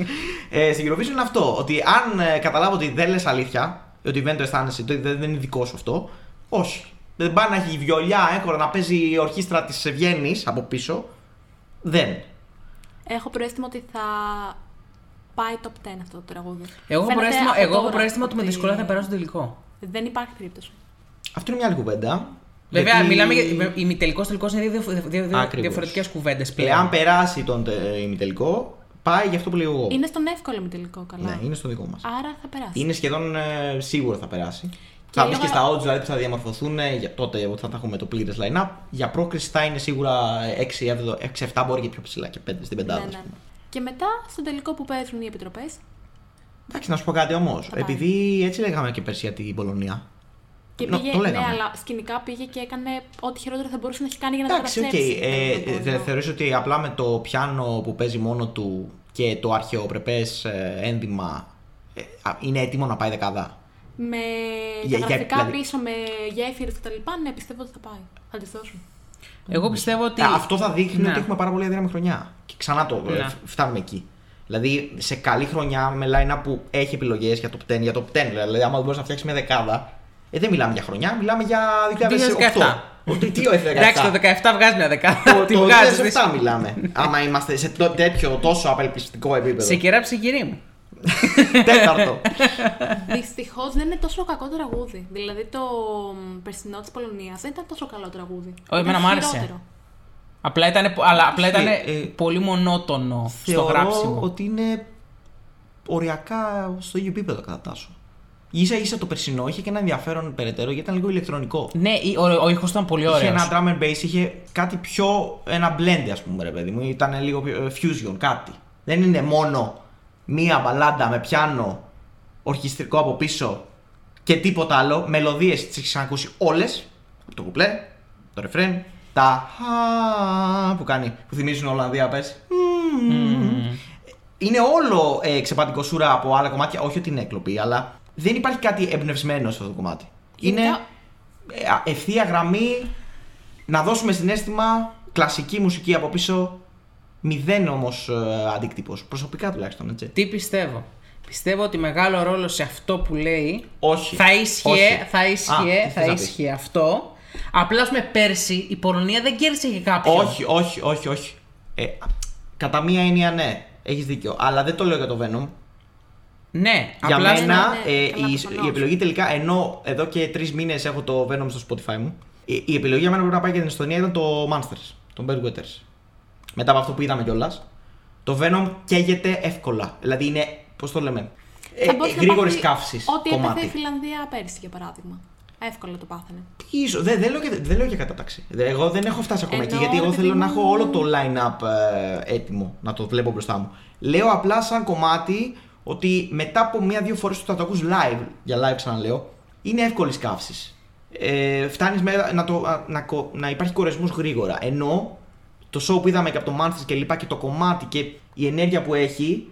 Ε, στην Eurovision είναι αυτό. Ότι αν ε, καταλάβω ότι δεν λες αλήθεια, ότι δεν το αισθάνεσαι, ότι δεν, δεν είναι δικό σου αυτό, όχι. Δεν πάει να έχει βιολιά, έγκορα να παίζει η ορχήστρα της Βιέννης από πίσω. Δεν. Έχω προαίσθημα ότι θα πάει top 10 αυτό το τραγούδι. Εγώ έχω Φαίνεται προαίσθημα, από εγώ έχω τώρα προαίσθημα ότι με ότι δυσκολία θα περάσω στο τελικό. Δεν υπάρχει περίπτωση. Αυτό είναι μια άλλη κουβέντα. Βέβαια, γιατί- μιλάμε για. ημιτελικός τελικός είναι δύο, δύο, δύο, δύο Ακριβώς. διαφορετικές κουβέντες Εάν πλέον. περάσει τον τε- ημιτελικό, πάει για αυτό που λέω εγώ. Είναι στον εύκολο με τελικό καλά. Ναι, είναι στο δικό μας. Άρα θα περάσει. Είναι σχεδόν ε, σίγουρο θα περάσει. Θα μπεις λόγω- και στα odds δηλαδή που θα διαμορφωθούν ε, για τότε ότι θα τα έχουμε το πλήρες line-up. Για πρόκριση θα είναι σίγουρα 6-7 μπορεί και πιο ψηλά και 5 στην πεντάδα. Ναι, ας ναι. πούμε. Και μετά στον τελικό που παίζουν οι επιτροπές; Εντάξει, να σου πω κάτι όμως. πάει. Επειδή έτσι λέγαμε και πέρσι για την Πολωνία. Και Νο- πήγε, το ναι, λέγαμε. αλλά σκηνικά πήγε και έκανε ό,τι χειρότερο θα μπορούσε να έχει κάνει για να το Εντάξει, οκ. καταστρέψει. Ε, τον κόσμο. δεν θεωρείς ότι απλά με το πιάνο που παίζει μόνο του και το αρχαιοπρεπές ε, ένδυμα ε, α, είναι έτοιμο να πάει δεκάδα; Με Για- τα για- γραφικά δηλαδή- πίσω, με γέφυρες κτλ. Ναι, πιστεύω ότι θα πάει. Θα τη δώσουν. Εγώ πιστεύω ότι. Ε, αυτό θα δείχνει Ναι. ότι έχουμε πάρα πολύ αδύναμη χρονιά. Και ξανά το ε, Ναι. φ- φτάνουμε εκεί. Δηλαδή σε καλή χρονιά με line που έχει επιλογές για top 10, για top 10. Δηλαδή, άμα δεν μπορείς να φτιάξεις μια δεκάδα, ε, δεν μιλάμε για χρονιά, μιλάμε για 2018. 2017. Ο τι τι ο 2017. Εντάξει, το 17 βγάζει μια δεκάδα. Το, Τη το βγάζεις. 2007 μιλάμε. άμα είμαστε σε τό- τέτοιο τόσο απελπιστικό επίπεδο. Σε κερά ψυχηρή μου. Τέταρτο. Δυστυχώς δεν είναι τόσο κακό τραγούδι. Δηλαδή το μ, περσινό της Πολωνίας δεν ήταν τόσο καλό τραγούδι. Όχι, εμένα Ήταν μ' άρεσε. χειρότερο. Απλά ήταν, αλλά απλά ήταν Ε, ε, πολύ μονότονο στο Θεωρώ γράψιμο. ότι είναι οριακά στο ίδιο επίπεδο κατά τάσο. σα ίσα το περσινό είχε και ένα ενδιαφέρον περαιτέρω γιατί ήταν λίγο ηλεκτρονικό. Ναι, ο, ο ήχος ήταν πολύ Είχε ωραίος. ένα drum and bass, είχε κάτι πιο. ένα blend, ας πούμε, ρε παιδί μου. Ήταν λίγο πιο, ε, fusion, κάτι. Δεν είναι μόνο μία μπαλάντα με πιάνο, ορχιστρικό από πίσω και τίποτα άλλο. Μελωδίες τις έχεις ακούσει όλες. Από το κουπλέ, το ρεφρέν, τα χα που κάνει, που θυμίζουν Ολλανδία πες. Είναι όλο ε, ξεπατικό σούρα από άλλα κομμάτια. Όχι ότι είναι έκλοπη, αλλά δεν υπάρχει κάτι εμπνευσμένο σε αυτό το κομμάτι. Είναι Γενικά- ε, α, ευθεία γραμμή, να δώσουμε συνέστημα, κλασική μουσική από πίσω, μηδέν όμως ε, αντίκτυπο. Προσωπικά τουλάχιστον, έτσι. Τι πιστεύω; Πιστεύω ότι μεγάλο ρόλο σε αυτό που λέει Όχι. θα ίσχυε, Όχι. θα Α, ίσχυε, τι θα θες να πεις; ίσχυε αυτό. Απλά με πέρσι η Πολωνία δεν κέρδισε και κάποιον. Όχι, όχι, όχι, όχι. Ε, κατά μία έννοια ναι, έχεις δίκιο. Αλλά δεν το λέω για το Venom. Ναι, Για απλά μένα ναι, ε, καλά, η, προφανώς. η επιλογή τελικά, ενώ εδώ και τρεις μήνες έχω το Venom στο Spotify μου, η, η επιλογή για μένα που πρέπει να πάει για την Εστονία ήταν το Monsters, τον Bad Withers. Μετά από αυτό που είδαμε κιόλας, το Venom καίγεται εύκολα. Δηλαδή είναι, πώς το λέμε, ε, Θα μπορούσε να γρήγορης πάθει καύσης Ό,τι έπαθε η κομμάτι. Φιλανδία πέρσι, για παράδειγμα. Εύκολα το πάθανε. Ίσως, δεν, δεν, λέω για, δεν λέω για κατάταξη. Δε- Εγώ δεν έχω φτάσει ακόμα εκεί Εννοώ, γιατί εγώ ρε θέλω παιδί να μου- έχω όλο το line-up ε, έτοιμο, να το βλέπω μπροστά μου. Λέω απλά σαν κομμάτι ότι μετά από μία-δύο φορές που θα το ακούς live, για live ξαναλέω, είναι εύκολης καύσης. Ε, Φτάνεις να, το, α, να, κο- να υπάρχει κορεσμός γρήγορα. Ενώ το show που είδαμε και από το Monsters και λοιπά και το κομμάτι και η ενέργεια που έχει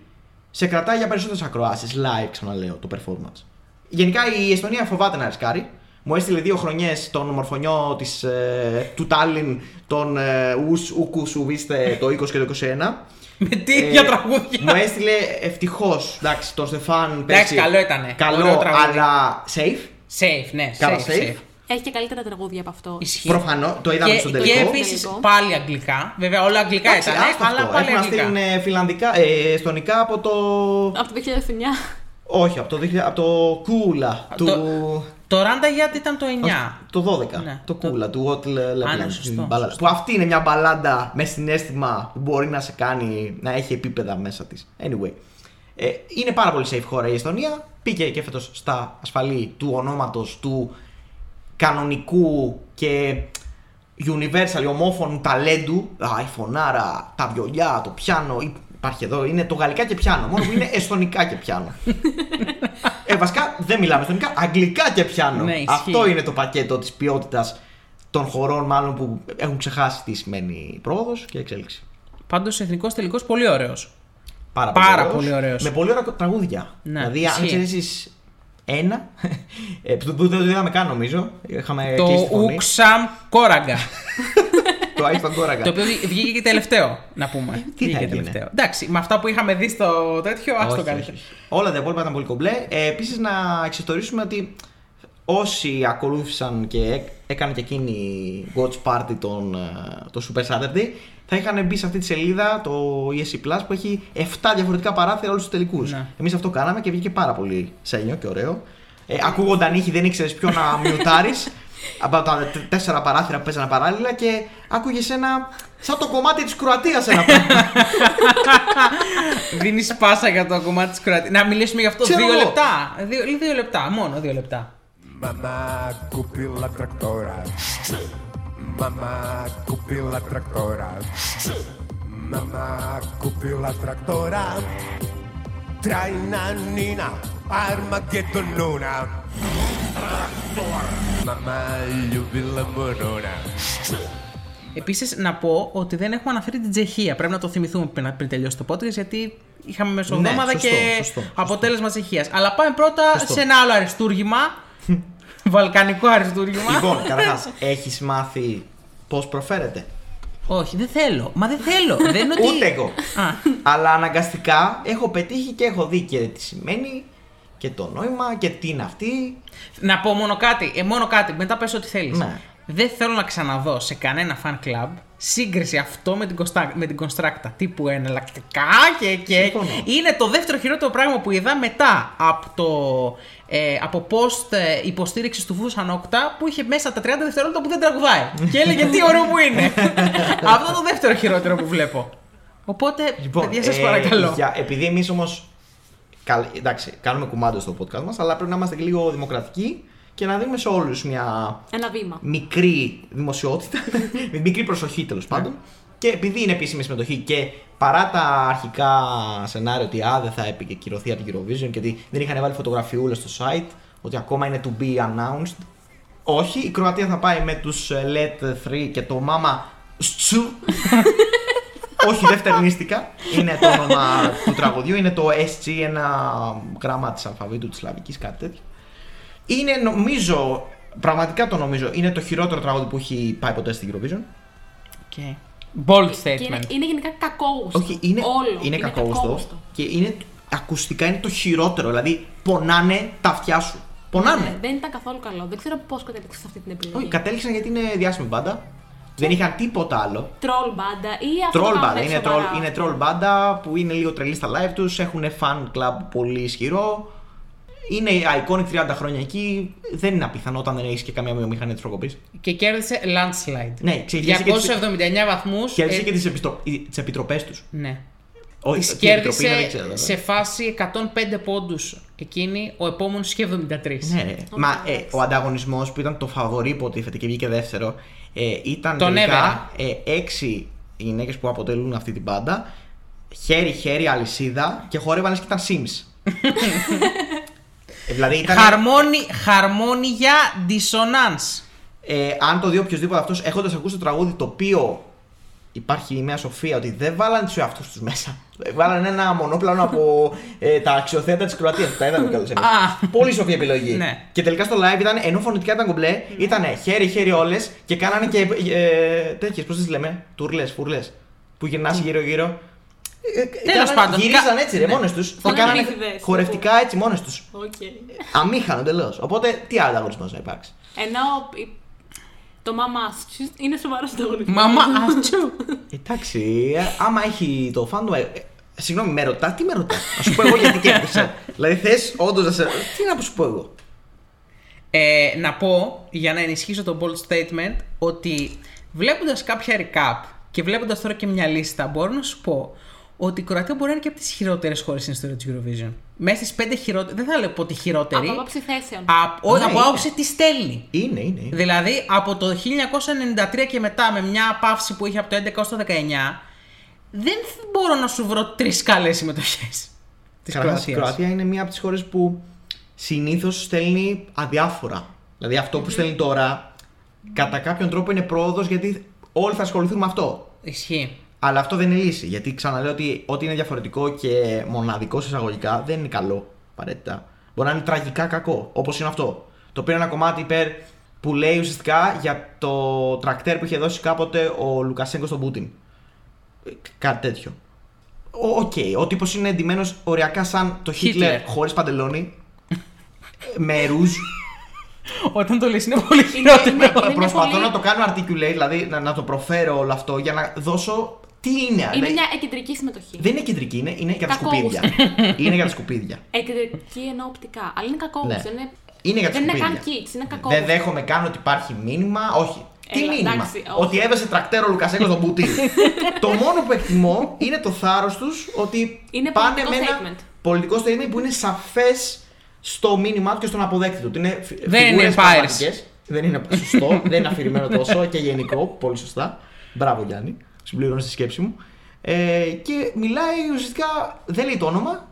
σε κρατάει για περισσότερες ακροάσεις live, ξαναλέω, το performance. Γενικά η Εστονία φοβάται να ρισκάρει. Μου έστειλε δύο χρονιές τον ομορφωνιό της, ε, του Τάλιν, τον ε, Ους Ούκου σου βίστε το 20 και το 21. με τι Ε, για τραγούδια. Μου έστειλε ευτυχώς. Εντάξει, τον Στεφάν Εντάξει, πέρσι. καλό ήτανε. Καλό, Ωραίο τραγούδι. αλλά safe. Safe, ναι, Καλά, safe, safe. safe. Έχει και καλύτερα τραγούδια από αυτό. Ισχύει. Προφανώ, το είδαμε Και, στον και τελικό. επίσης Τελικό. πάλι αγγλικά. Βέβαια, όλα αγγλικά Εντάξει, ήταν, άστο αλλά αυτό. πάλι Έχουν να αγγλικά. στείλουν ε, φιλανδικά, ε, εστονικά από το. Από το 2009. Όχι, από το, 2000 από το Κούλα. Του... Το- Το Ράντα γιατί ήταν το 9. Το 12. Ναι, το το- Κούλα, του What Α, ναι, Level. σωστό, Που σωστό. αυτή είναι μια μπαλάντα με συνέστημα που μπορεί να σε κάνει να έχει επίπεδα μέσα της. Anyway. Ε, είναι πάρα πολύ safe χώρα η Εστονία. Πήγε και φέτος στα ασφαλή του ονόματος του κανονικού και universal ομόφωνου ταλέντου. Α, η φωνάρα, τα βιολιά, το πιάνο. Υπάρχει εδώ, είναι το γαλλικά και πιάνο. Μόνο που είναι <laughs> εστονικά και πιάνο. <laughs> ε, βασικά δεν μιλάμε εστονικά, αγγλικά και πιάνο. Ναι, ισχύει. Αυτό είναι το πακέτο της ποιότητας των χωρών, μάλλον που έχουν ξεχάσει τι σημαίνει πρόοδος και εξέλιξη. Πάντως εθνικός τελικός πολύ ωραίος. Πάρα, Πάρα ωραίος, πολύ ωραίος. Με πολύ ωραία τραγούδια. Ναι, δηλαδή, αν ισχύει. ξέρεις ένα. ε, που που δεν το είδαμε καν νομίζω. Είχαμε Το κλείσει τη φωνή. Ουξαμ Κόραγκα. <laughs> το Άγιο τον Κόραγκα. το οποίο βγήκε και τελευταίο, να πούμε. Τι βγήκε θα έγινε; τελευταίο. Εντάξει, με αυτά που είχαμε δει στο τέτοιο, ας το Όχι, καλύτερο. όχι. Όλα τα υπόλοιπα ήταν πολύ κομπλέ. Ε, Επίσης, να εξιστορήσουμε ότι όσοι ακολούθησαν και έ- έκανε και εκείνη watch party τον, ε, το Super Saturday, θα είχαν μπει σε αυτή τη σελίδα το ESC Plus που έχει 7 διαφορετικά παράθυρα όλους τους τελικούς. Ναι. Εμείς αυτό κάναμε και βγήκε πάρα πολύ σένιο και ωραίο. Ε, ακούγονταν ήχη, δεν ήξερες ποιο να <laughs> μιουτάρεις. Από τα τε- τέσσερα παράθυρα που παίζανε παράλληλα και άκουγες ένα. σαν το κομμάτι της Κροατίας ένα πράγμα. <laughs> Δίνεις πάσα για το κομμάτι της Κροατίας. Να μιλήσουμε γι' αυτό Ξέρω δύο εγώ. λεπτά. Δύο, δύο λεπτά, μόνο δύο λεπτά. Mamma cupila traktora Mamma cupila traktora Mamma cupila traktora Trainanina Armageddonuna Mamma ljubila morona Επίσης, να πω ότι δεν έχουμε αναφέρει την Τσεχία. Πρέπει να το θυμηθούμε πριν, πριν τελειώσει το podcast, γιατί είχαμε μεσοδόματα Ναι, σωστό, και σωστό, σωστό. αποτέλεσμα Τσεχίας. Αλλά πάμε πρώτα Σωστό. σε ένα άλλο αριστούργημα. Βαλκανικό αριστούργημα. λοιπόν, καταρχάς, έχεις μάθει πώς προφέρεται; Όχι, δεν θέλω. Μα δεν θέλω. <laughs> δεν είναι ότι... Ούτε εγώ. Α, Αλλά αναγκαστικά έχω πετύχει και έχω δει και τι σημαίνει και το νόημα και τι είναι αυτή. να πω μόνο κάτι. Ε, μόνο κάτι. Μετά πες ό,τι θέλεις. Ναι. Δεν θέλω να ξαναδώ σε κανένα fan club σύγκριση αυτό με την, Κωνστα... με την Constracta. Τύπου εναλλακτικά και. και... Συμφωνώ. Είναι το δεύτερο χειρότερο πράγμα που είδα μετά από το. Ε, από post ε, υποστήριξης του Φούσαν Όκτα που είχε μέσα τα 30 δευτερόλεπτα που δεν τραγουδάει. και έλεγε τι ωραίο που είναι. <laughs> αυτό το δεύτερο χειρότερο που βλέπω. Οπότε, παιδιά, σας ε, παρακαλώ. για- επειδή εμείς όμως. Εντάξει, κάνουμε κουμάντο στο podcast μας, αλλά πρέπει να είμαστε και λίγο δημοκρατικοί και να δίνουμε σε όλους μια Ένα βήμα. μικρή δημοσιότητα, <laughs> με μικρή προσοχή τέλος πάντων. Και επειδή είναι επίσημη συμμετοχή και παρά τα αρχικά σενάρια ότι α, δεν θα επικυρωθεί από την Eurovision και ότι δεν είχαν βάλει φωτογραφιούλες στο site, ότι ακόμα είναι to be announced. Όχι, η Κροατία θα πάει με τους Let 3 και το Mama Στσου. <laughs> Όχι, δεν φτερνίστηκα. Είναι το όνομα του τραγουδιού. Είναι το SG, ένα γράμμα της αλφαβήτου της Σλαβικής, κάτι τέτοιο. Είναι νομίζω, πραγματικά το νομίζω, είναι το χειρότερο τραγούδι που έχει πάει ποτέ στην Eurovision. Okay. Bold Και είναι, statement. είναι γενικά κακόγουστο. Όχι, είναι, Όλο. είναι κακόγουστο. Και είναι, ακουστικά είναι το χειρότερο. Δηλαδή, πονάνε τα αυτιά σου. Πονάνε. Ναι, δεν ήταν καθόλου καλό. Δεν ξέρω πώς κατέληξες σε αυτή την επιλογή. Όχι, κατέληξαν γιατί είναι διάσημη μπάντα. Δεν είχαν τίποτα άλλο. Troll μπάντα ή αυτό. Troll το κάνουν μπάντα. Είναι σοβαρά. troll, είναι troll μπάντα που είναι λίγο τρελή στα live τους. Έχουν fan club πολύ ισχυρό. Είναι iconic 30 χρόνια εκεί. Δεν είναι απίθανο όταν δεν έχεις και καμία βιομηχανία της προκοπή. Και κέρδισε landslide. Ναι, ξεκίνησε και τις- 279 βαθμούς. Κέρδισε και τις τις επιτροπές τους. Ναι. Όχι, Τη τι επιτροπή είναι, κέρδισε δεν ξέρω, βέβαια. σε φάση 105 πόντους εκείνη, ο επόμενος είχε 73. Ναι, ρε. Μα ε, ο ανταγωνισμός που ήταν το φαβορή που υποτίθεται και βγήκε δεύτερο ε, ήταν Τον τελικά ε, έξι γυναίκες που αποτελούν αυτή την μπάντα. Χέρι-χέρι, αλυσίδα και χόρευαν λες και ήταν Sims. <laughs> Ε, δηλαδή ήταν. Χαρμόνι, χαρμόνια dissonance. Ε, αν το δει οποιοδήποτε αυτός έχοντας ακούσει το τραγούδι το οποίο υπάρχει μια σοφία ότι δεν βάλανε τους εαυτούς τους μέσα. Ε, Βάλανε ένα μονόπλανο από ε, τα αξιοθέατα της Κροατίας. Τα είδαμε κιόλα Α. Πολύ σοφή επιλογή. Ναι. Και τελικά στο live ήταν, ενώ φωνητικά ήταν κομπλέ, ήταν χέρι-χέρι όλες και κάνανε και ε, τέτοιες, πώς τις λέμε, τουρλές, φουρλές. Που γυρνάς γύρω-γύρω. Ε, Τέλος πάντων, Γυρίζαν κα- έτσι, ρε, ναι. μόνες τους. Σαν κάνανε επίτηδες. χορευτικά έτσι μόνες τους. Οκ. Αμήχανο εντελώ. Οπότε τι άλλο ανταγωνισμό να υπάρξει; Ενώ η- το μαμά σου είναι σοβαρός ανταγωνισμό. Μαμά, ατσου. Εντάξει, ε, άμα έχει το φάντο. Ε, ε, συγγνώμη, με ρωτάς, τι με ρωτάς; Να σου πω εγώ γιατί κέρδισα. <laughs> δηλαδή θες όντως να σε. Τι να σου πω εγώ; Ε, να πω, για να ενισχύσω το bold statement, ότι βλέποντας κάποια recap και βλέποντας τώρα και μια λίστα, μπορώ να σου πω ότι η Κροατία μπορεί να είναι και από τις χειρότερες χώρες στην ιστορία της Eurovision. Μέσα στις πέντε χειρότερε. Δεν θα λέω πω τη χειρότερη. Από άποψη θέσεων. Από, Ναι, από είναι. άποψη τι στέλνει. Είναι, είναι. είναι. Δηλαδή από το 1993 και μετά με μια παύση που είχε από το 11 έως το 19 δεν μπορώ να σου βρω τρεις καλές συμμετοχές της Καταρχάς, η Κροατίας. Κροατία είναι μία από τις χώρες που συνήθως στέλνει αδιάφορα. Δηλαδή αυτό που στέλνει τώρα, κατά κάποιον τρόπο είναι πρόοδος γιατί όλοι θα ασχοληθούν με αυτό. Ισχύει. Αλλά αυτό δεν είναι λύση. Γιατί ξαναλέω ότι ό,τι είναι διαφορετικό και μοναδικό σε εισαγωγικά δεν είναι καλό απαραίτητα. Μπορεί να είναι τραγικά κακό, όπως είναι αυτό. Το οποίο είναι ένα κομμάτι υπέρ που λέει ουσιαστικά για το τρακτέρ που είχε δώσει κάποτε ο Λουκασένκο στον Πούτιν. Ε, Κάτι τέτοιο. Ο- Οκ, ο τύπος είναι ντυμένος οριακά σαν το Χίτλερ χωρίς παντελόνι. ε, με ρούζ. Όταν το λες είναι πολύ Είναι- χειρότερο. είναι- είναι μια Προσπαθώ πολύ- να το κάνω articulate, δηλαδή να, να το προφέρω όλο αυτό για να δώσω τι είναι. Είναι Δηλαδή, μια εκεντρική συμμετοχή. Δεν είναι κεντρική, είναι, είναι για τα Κακόβουσα. σκουπίδια. <laughs> είναι για τα σκουπίδια. Εκεντρική εννοώ οπτικά. Αλλά είναι κακό Ναι. Είναι... Είναι για τα Δεν είναι σκουπίδια. καν kids, είναι κακό. Δεν δέχομαι καν ότι υπάρχει μήνυμα. Όχι. Τι Έλα, μήνυμα; εντάξει, όχι. ότι έβασε τρακτέρο ο Λουκασέκο στον Πουτίν. <laughs> το μόνο που εκτιμώ είναι το θάρρος τους ότι Είναι πάνε πολιτικό με ένα statement. πολιτικό statement που είναι σαφές στο μήνυμά του και στον αποδέκτη του. Ότι είναι φι- Δεν είναι φιγούρες empires. πραγματικές. Δεν είναι σωστό, δεν είναι αφηρημένο τόσο και γενικό. Πολύ σωστά. Μπράβο Γιάννη. Συμπληρώνει τη σκέψη μου. Ε, και μιλάει ουσιαστικά, δεν λέει το όνομα,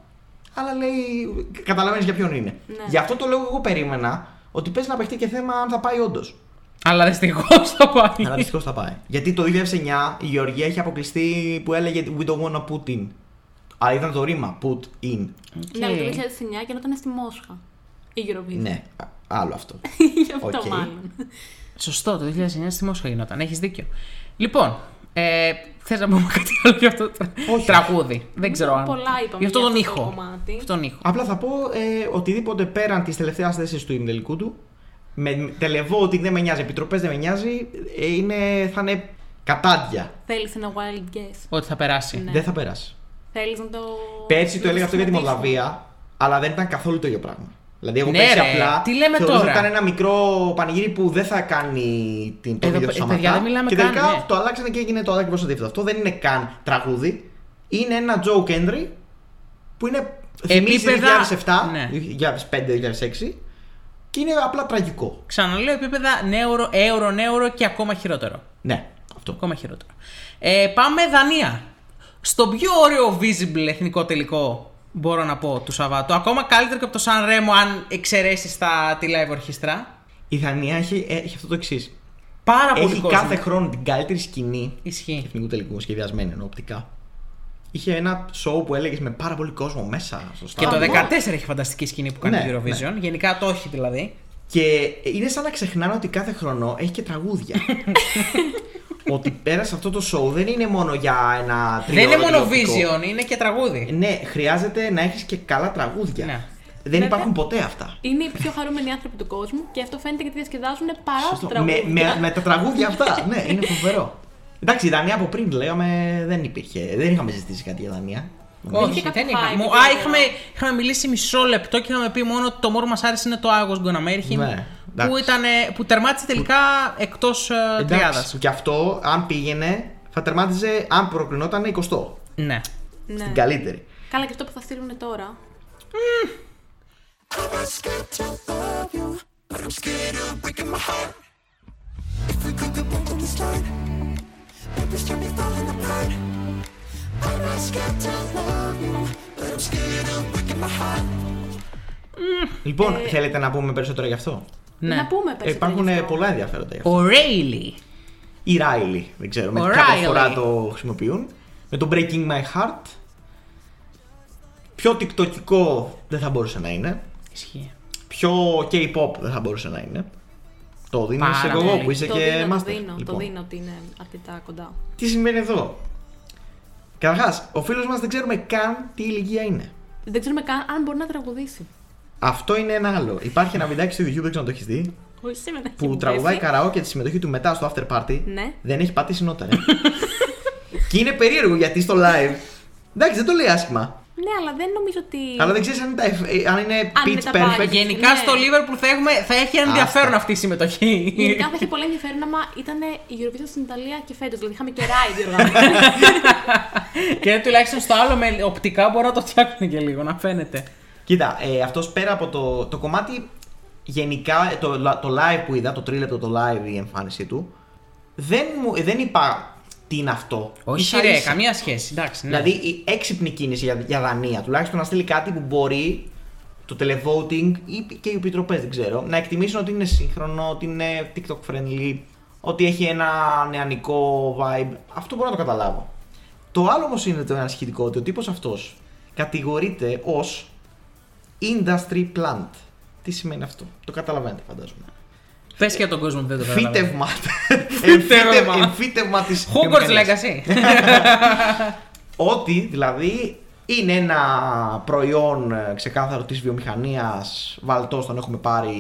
αλλά λέει. Καταλαβαίνεις για ποιον είναι. Ναι. Γι' αυτό το λόγο εγώ περίμενα ότι παίζει να παιχτεί και θέμα αν θα πάει όντως. Αλλά δυστυχώς το πάει. Αλλά δυστυχώς θα πάει. Γιατί το 2009 η Γεωργία είχε αποκλειστεί που έλεγε We don't wanna put in. Αλλά ήταν το ρήμα put in. Ναι, αλλά το 2009 Οκ. και όταν είναι στη Μόσχα. Η Eurovision. Ναι, α- άλλο αυτό. <laughs> Γι' αυτό Οκ. μάλλον. Σωστό, το 2009 στη Μόσχα γινόταν. Έχεις δίκιο. Λοιπόν, ε, θες να πούμε <laughs> κάτι άλλο για αυτό το Όχι. τραγούδι. Δεν ξέρω αν. Πολλά είπαμε Γι' αυτό για τον αυτό το ήχο. κομμάτι. Γι' αυτόν τον ήχο. Απλά θα πω ε, οτιδήποτε πέραν της τελευταίας θέσης του ημιτελικού του. Με televoting δεν με νοιάζει, επιτροπές δεν με νοιάζει. ε, είναι, θα είναι κατάντια. Θέλεις ένα wild guess. Ότι θα περάσει. Ναι. Δεν θα περάσει. Θέλεις να το. Πέρσι το να έλεγα αυτό για τη σχηματίσουμε. Μολδαβία, αλλά δεν ήταν καθόλου το ίδιο πράγμα. Δηλαδή, εγώ Ναι, πέρσι ρε, απλά τι λέμε θεωρούσα τώρα; ότι ήταν ένα μικρό πανηγύρι που δεν θα κάνει την, το Εδώ, βίντεο τους ε, παιδιά, Σαμαρκά. δεν μιλάμε και καν, τελικά ναι. το αλλάξανε και έγινε το ακριβώ αντίθετο. Αυτό δεν είναι καν τραγούδι. Είναι ένα joke entry που είναι. Θυμίζει Επίπεδα- 2007, ναι. 2005-2006 και είναι απλά τραγικό. Ξαναλέω επίπεδα νέουρο, έωρο, νέουρο και ακόμα χειρότερο. Ναι, αυτό. Ακόμα χειρότερο. Ε, πάμε Δανία. Στο πιο ωραίο visible εθνικό τελικό μπορώ να πω του Σαββάτου. Ακόμα καλύτερο και από το Σαν Ρέμο αν εξαιρέσεις τα τη live ορχήστρα. Η Δανία έχει, ε, έχει αυτό το εξής. Πάρα πολύ Έχει κόσμο. κάθε χρόνο την καλύτερη σκηνή Ισχύει. εθνικού τελικού σχεδιασμένη ενώ οπτικά. Είχε ένα show που έλεγες με πάρα πολύ κόσμο μέσα στο Και το στάδιο. 14 έχει φανταστική σκηνή που κάνει Ναι, το Eurovision. Γενικά το έχει δηλαδή. Και είναι σαν να ξεχνάνε ότι κάθε χρόνο έχει και τραγούδια. <laughs> ότι πέρασε αυτό το show δεν είναι μόνο για ένα Δεν είναι τριώρο μόνο τηλεοπτικό. vision, είναι και τραγούδι. Ναι, χρειάζεται να έχεις και καλά τραγούδια. Ναι. Δεν Βέβαια. υπάρχουν ποτέ αυτά. Είναι οι πιο χαρούμενοι άνθρωποι του κόσμου και αυτό φαίνεται γιατί διασκεδάζουν παρά Σωστό. τα με, τραγούδια. με, με τα τραγούδια αυτά. <laughs> ναι, είναι φοβερό. Εντάξει, η Δανία από πριν λέγαμε δεν υπήρχε. Δεν είχαμε ζητήσει κάτι για Δανία. Όχι, είχε δεν κάποιο είχα. hype Μου- Α, ιδιαίτερο. είχαμε, είχαμε μιλήσει μισό λεπτό και είχαμε πει μόνο ότι το μόνο που μας άρεσε είναι το Άγος Γκοναμέρχιν. Ναι, που, εντάξει. ήταν, που τερμάτισε τελικά εκτός τριάδα. Εντάξει, και αυτό αν πήγαινε θα τερμάτιζε, αν προκρινόταν 20. Ναι. Ναι. Την καλύτερη. Καλά και αυτό που θα στείλουν τώρα. Λοιπόν, Ε, θέλετε να πούμε περισσότερο γι' αυτό; Ναι. Να πούμε Ε, περισσότερο. υπάρχουν γι' ε, αυτό. πολλά ενδιαφέροντα γι' αυτό. Ο Ρέιλι. Η Riley, δεν ξέρω, με Ο κάποια Riley. φορά το χρησιμοποιούν. Με το Breaking My Heart. Πιο τικτοκικό δεν θα μπορούσε να είναι. Ισχύει. Πιο K-pop δεν θα μπορούσε να είναι. Το δίνεις Πάρα εγώ πολύ. που είσαι το και δίνω, master. Το δίνω, Λοιπόν, το δίνω ότι είναι αρκετά κοντά. Τι συμβαίνει εδώ; Καταρχάς, ο φίλος μας δεν ξέρουμε καν τι ηλικία είναι. Δεν ξέρουμε καν αν μπορεί να τραγουδήσει. Αυτό είναι ένα άλλο. Υπάρχει ένα βιντεάκι στο YouTube, δεν ξέρω αν το έχεις δει, Όχι σήμερα. που τραγουδάει καραόκε τη συμμετοχή του μετά στο after party. Ναι. Δεν έχει πατήσει νότα, ε. <laughs> και είναι περίεργο γιατί στο live. Εντάξει, δεν το λέει άσχημα. Ναι, αλλά δεν νομίζω ότι. Αλλά δεν ξέρεις αν, είναι τα εφ- ε, αν είναι είναι pitch τα perfect. πάλι. Γενικά Ναι. στο Liverpool θα, έχουμε, θα έχει ενδιαφέρον Άστα. αυτή η συμμετοχή. Γενικά θα έχει πολύ ενδιαφέρον άμα ήταν η Eurovision στην Ιταλία και φέτος. Δηλαδή είχαμε και Rai διοργανώσει. <laughs> και τουλάχιστον στο άλλο με οπτικά μπορώ να το φτιάξουν και λίγο, να φαίνεται. Κοίτα, ε, αυτός πέρα από το, το κομμάτι. Γενικά, ε, το, το live που είδα, το τρίλεπτο το live η εμφάνισή του, δεν, μου, δεν είπα τι είναι αυτό. Όχι, Ίσα ρε, ίσα. καμία σχέση. Εντάξει, ναι. Δηλαδή η έξυπνη κίνηση για, για Δανία, τουλάχιστον να στείλει κάτι που μπορεί το televoting ή και οι επιτροπές, δεν ξέρω, να εκτιμήσουν ότι είναι σύγχρονο, ότι είναι TikTok friendly, ότι έχει ένα νεανικό vibe. Αυτό μπορώ να το καταλάβω. Το άλλο όμως είναι το ανασχετικό ότι ο τύπος αυτός κατηγορείται ως industry plant. Τι σημαίνει αυτό, το καταλαβαίνετε φαντάζομαι. Πες και για τον κόσμο που δεν το καταλαβαίνει. Φύτευμα. <laughs> Φύτευμα. Εμφύτε- Εμφύτευμα της. Hogwarts Legacy. <laughs> Ότι δηλαδή Είναι ένα προϊόν ε, ξεκάθαρο της βιομηχανίας, βαλτός τον έχουμε πάρει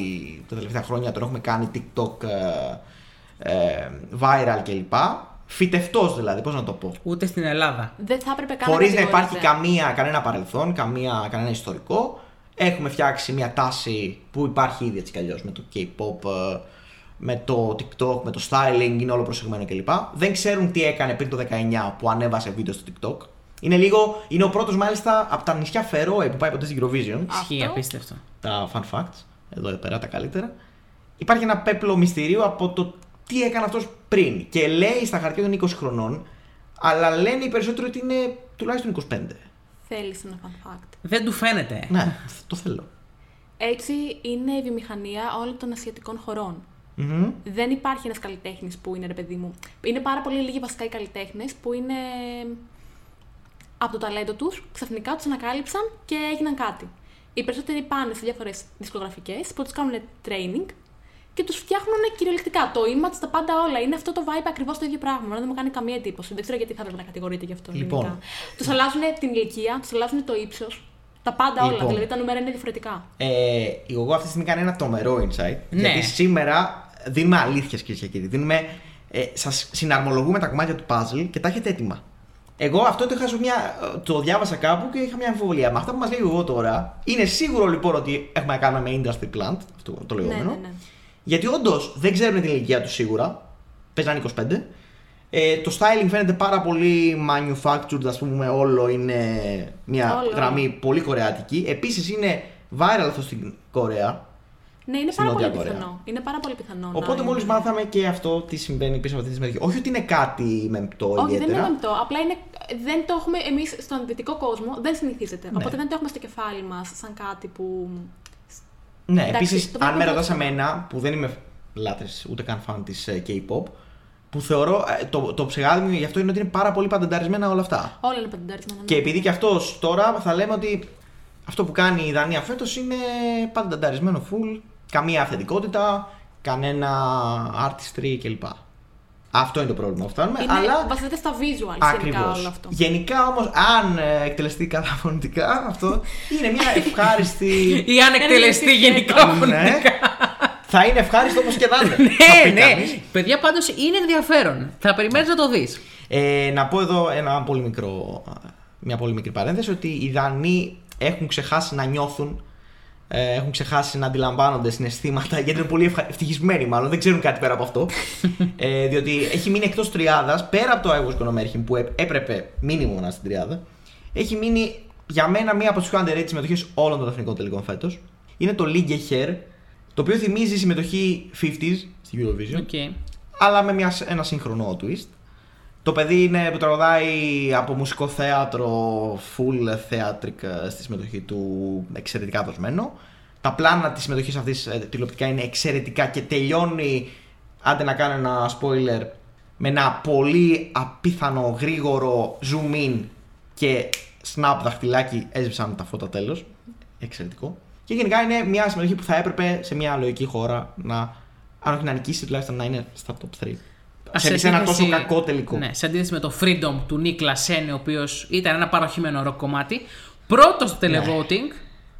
τα τελευταία χρόνια, τον έχουμε κάνει TikTok ε, ε, viral κλπ. Φυτευτός δηλαδή, πώς να το πω. Ούτε στην Ελλάδα. Δεν θα έπρεπε καν Χωρίς να υπάρχει κατηγορείται. καμία, κανένα παρελθόν, καμία, κανένα ιστορικό. Έχουμε φτιάξει μια τάση που υπάρχει ήδη έτσι κι αλλιώς με το K-pop, ε, με το TikTok, με το styling, είναι όλο προσεγμένο κλπ. Δεν ξέρουν τι έκανε πριν το 19 που ανέβασε βίντεο στο TikTok. Είναι λίγο, είναι ο πρώτος μάλιστα από τα νησιά Φερόε που πάει ποτέ στην Eurovision. Ισχύει, Αυτό. απίστευτο. Τα fun facts, εδώ πέρα τα καλύτερα. Υπάρχει ένα πέπλο μυστηρίου από το τι έκανε αυτός πριν. Και λέει στα χαρτιά των 20 χρονών, αλλά λένε οι περισσότεροι ότι είναι τουλάχιστον 25. Θέλεις ένα fun fact. Δεν του φαίνεται. Ναι, το θέλω. Έτσι είναι η βιομηχανία όλων των ασιατικών χωρών. Μμμ. Δεν υπάρχει ένας καλλιτέχνης που είναι ρε παιδί μου. Είναι πάρα πολύ λίγοι βασικά οι καλλιτέχνες που είναι από το ταλέντο τους, ξαφνικά τους ανακάλυψαν και έγιναν κάτι. Οι περισσότεροι πάνε σε διάφορες δισκογραφικές που τους κάνουν training και τους φτιάχνουν κυριολεκτικά. Το image, τα πάντα όλα. Είναι αυτό το vibe ακριβώς το ίδιο πράγμα. Εμένα Δεν μου κάνει καμία εντύπωση. Δεν ξέρω γιατί θα έπρεπε να κατηγορείται γι' αυτό. Λοιπόν. Τους αλλάζουν την ηλικία, τους αλλάζουν το ύψος. Τα πάντα όλα. Λοιπόν. Δηλαδή τα νούμερα είναι διαφορετικά. Ε, η Γογό αυτή τη στιγμή κάνει ένα τρομερό insight. Ναι. Γιατί σήμερα δίνουμε αλήθειες κυρίε και κύριοι. Δίνουμε, ε, Σας συναρμολογούμε τα κομμάτια του puzzle και τα έχετε έτοιμα. Εγώ αυτό το, είχα σε μια, το διάβασα κάπου και είχα μια αμφιβολία. Με αυτά που μας λέει εγώ τώρα, είναι σίγουρο λοιπόν ότι έχουμε να κάνουμε με industry plant, αυτό το Ναι, λεγόμενο. ναι, ναι. Γιατί όντως δεν ξέρουν την ηλικία τους σίγουρα. Παίζανε 25. Ε, το styling φαίνεται πάρα πολύ manufactured, ας πούμε, όλο είναι μια Όλο. γραμμή πολύ κορεάτικη. Επίσης είναι viral αυτό στην Κορέα. Ναι, είναι Στην πάρα πολύ Νότια Κορέα. πιθανό. Είναι πάρα πολύ πιθανό. να Οπότε μόλις είναι. μάθαμε και αυτό τι συμβαίνει πίσω από αυτή τη συμμετοχή. Όχι ότι είναι κάτι μεμπτό Όχι, δεν ιδιαίτερα. είναι μεμπτό. Απλά είναι, δεν το έχουμε εμείς στον δυτικό κόσμο, δεν συνηθίζεται. Ναι. Οπότε δεν το έχουμε στο κεφάλι μας σαν κάτι που. Ναι, Εντάξει, επίσης, το αν με βλέπω ρωτάς αυτό. εμένα, που δεν είμαι λάτρε ούτε καν φαν της K-pop, που θεωρώ ε, το, το ψεγάδι μου γι' αυτό είναι ότι είναι πάρα πολύ παντενταρισμένα όλα αυτά. Όλα είναι παντενταρισμένα. Και επειδή και αυτός τώρα θα λέμε ότι αυτό που κάνει η Δανία φέτος είναι παντενταρισμένο full, καμία αυθεντικότητα, κανένα artistry κλπ. Αυτό είναι το πρόβλημα που φτάνουμε. Είναι, αλλά βασίζεται στα visuals γενικά Ακριβώς. όλο αυτό. Γενικά όμως, αν ε, εκτελεστεί καταφωνητικά, αυτό είναι μια <laughs> ευχάριστη. Ή αν εκτελεστεί Είναι γενικά ναι, φωνητικά. θα είναι ευχάριστο όπως και να είναι. <laughs> θα Ναι, πει ναι. κανείς. Παιδιά, πάντως είναι ενδιαφέρον. Θα περιμένεις να το δεις. Ε, να πω εδώ ένα πολύ μικρό, μια πολύ μικρή παρένθεση ότι οι Δανείοι έχουν ξεχάσει να νιώθουν, ε, έχουν ξεχάσει να αντιλαμβάνονται συναισθήματα γιατί είναι πολύ ευχα... ευτυχισμένοι μάλλον, δεν ξέρουν κάτι πέρα από αυτό. <laughs> ε, διότι έχει μείνει εκτός τριάδας, πέρα από το I was gonna marry him, που έ- έπρεπε μήνυμο να είναι στην τριάδα, έχει μείνει για μένα μία από τις πιο underrated συμμετοχές όλων των εθνικών τελικών φέτος. Είναι το League Hair, το οποίο θυμίζει συμμετοχή 50s στη Eurovision Οκ. αλλά με μια, ένα σύγχρονο twist. Το παιδί είναι που τραγουδάει από μουσικό θέατρο, full theatric ε, στη συμμετοχή του, εξαιρετικά δοσμένο. Τα πλάνα της συμμετοχής αυτής ε, τηλεοπτικά είναι εξαιρετικά και τελειώνει, άντε να κάνω ένα spoiler, με ένα πολύ απίθανο γρήγορο zoom in και snap δαχτυλάκι έσβησαν τα φώτα τέλος. Εξαιρετικό. Και γενικά είναι μια συμμετοχή που θα έπρεπε σε μια λογική χώρα να, αν όχι να νικήσει, τουλάχιστον να είναι στα top 3. Σε, σε ένα τόσο αντίθεση- κακό τελικό. Ναι, σε αντίθεση με το Freedom του Νίκλα Σένε, ο οποίος ήταν ένα παροχημένο ροκ κομμάτι. Πρώτος στο Ναι. televoting.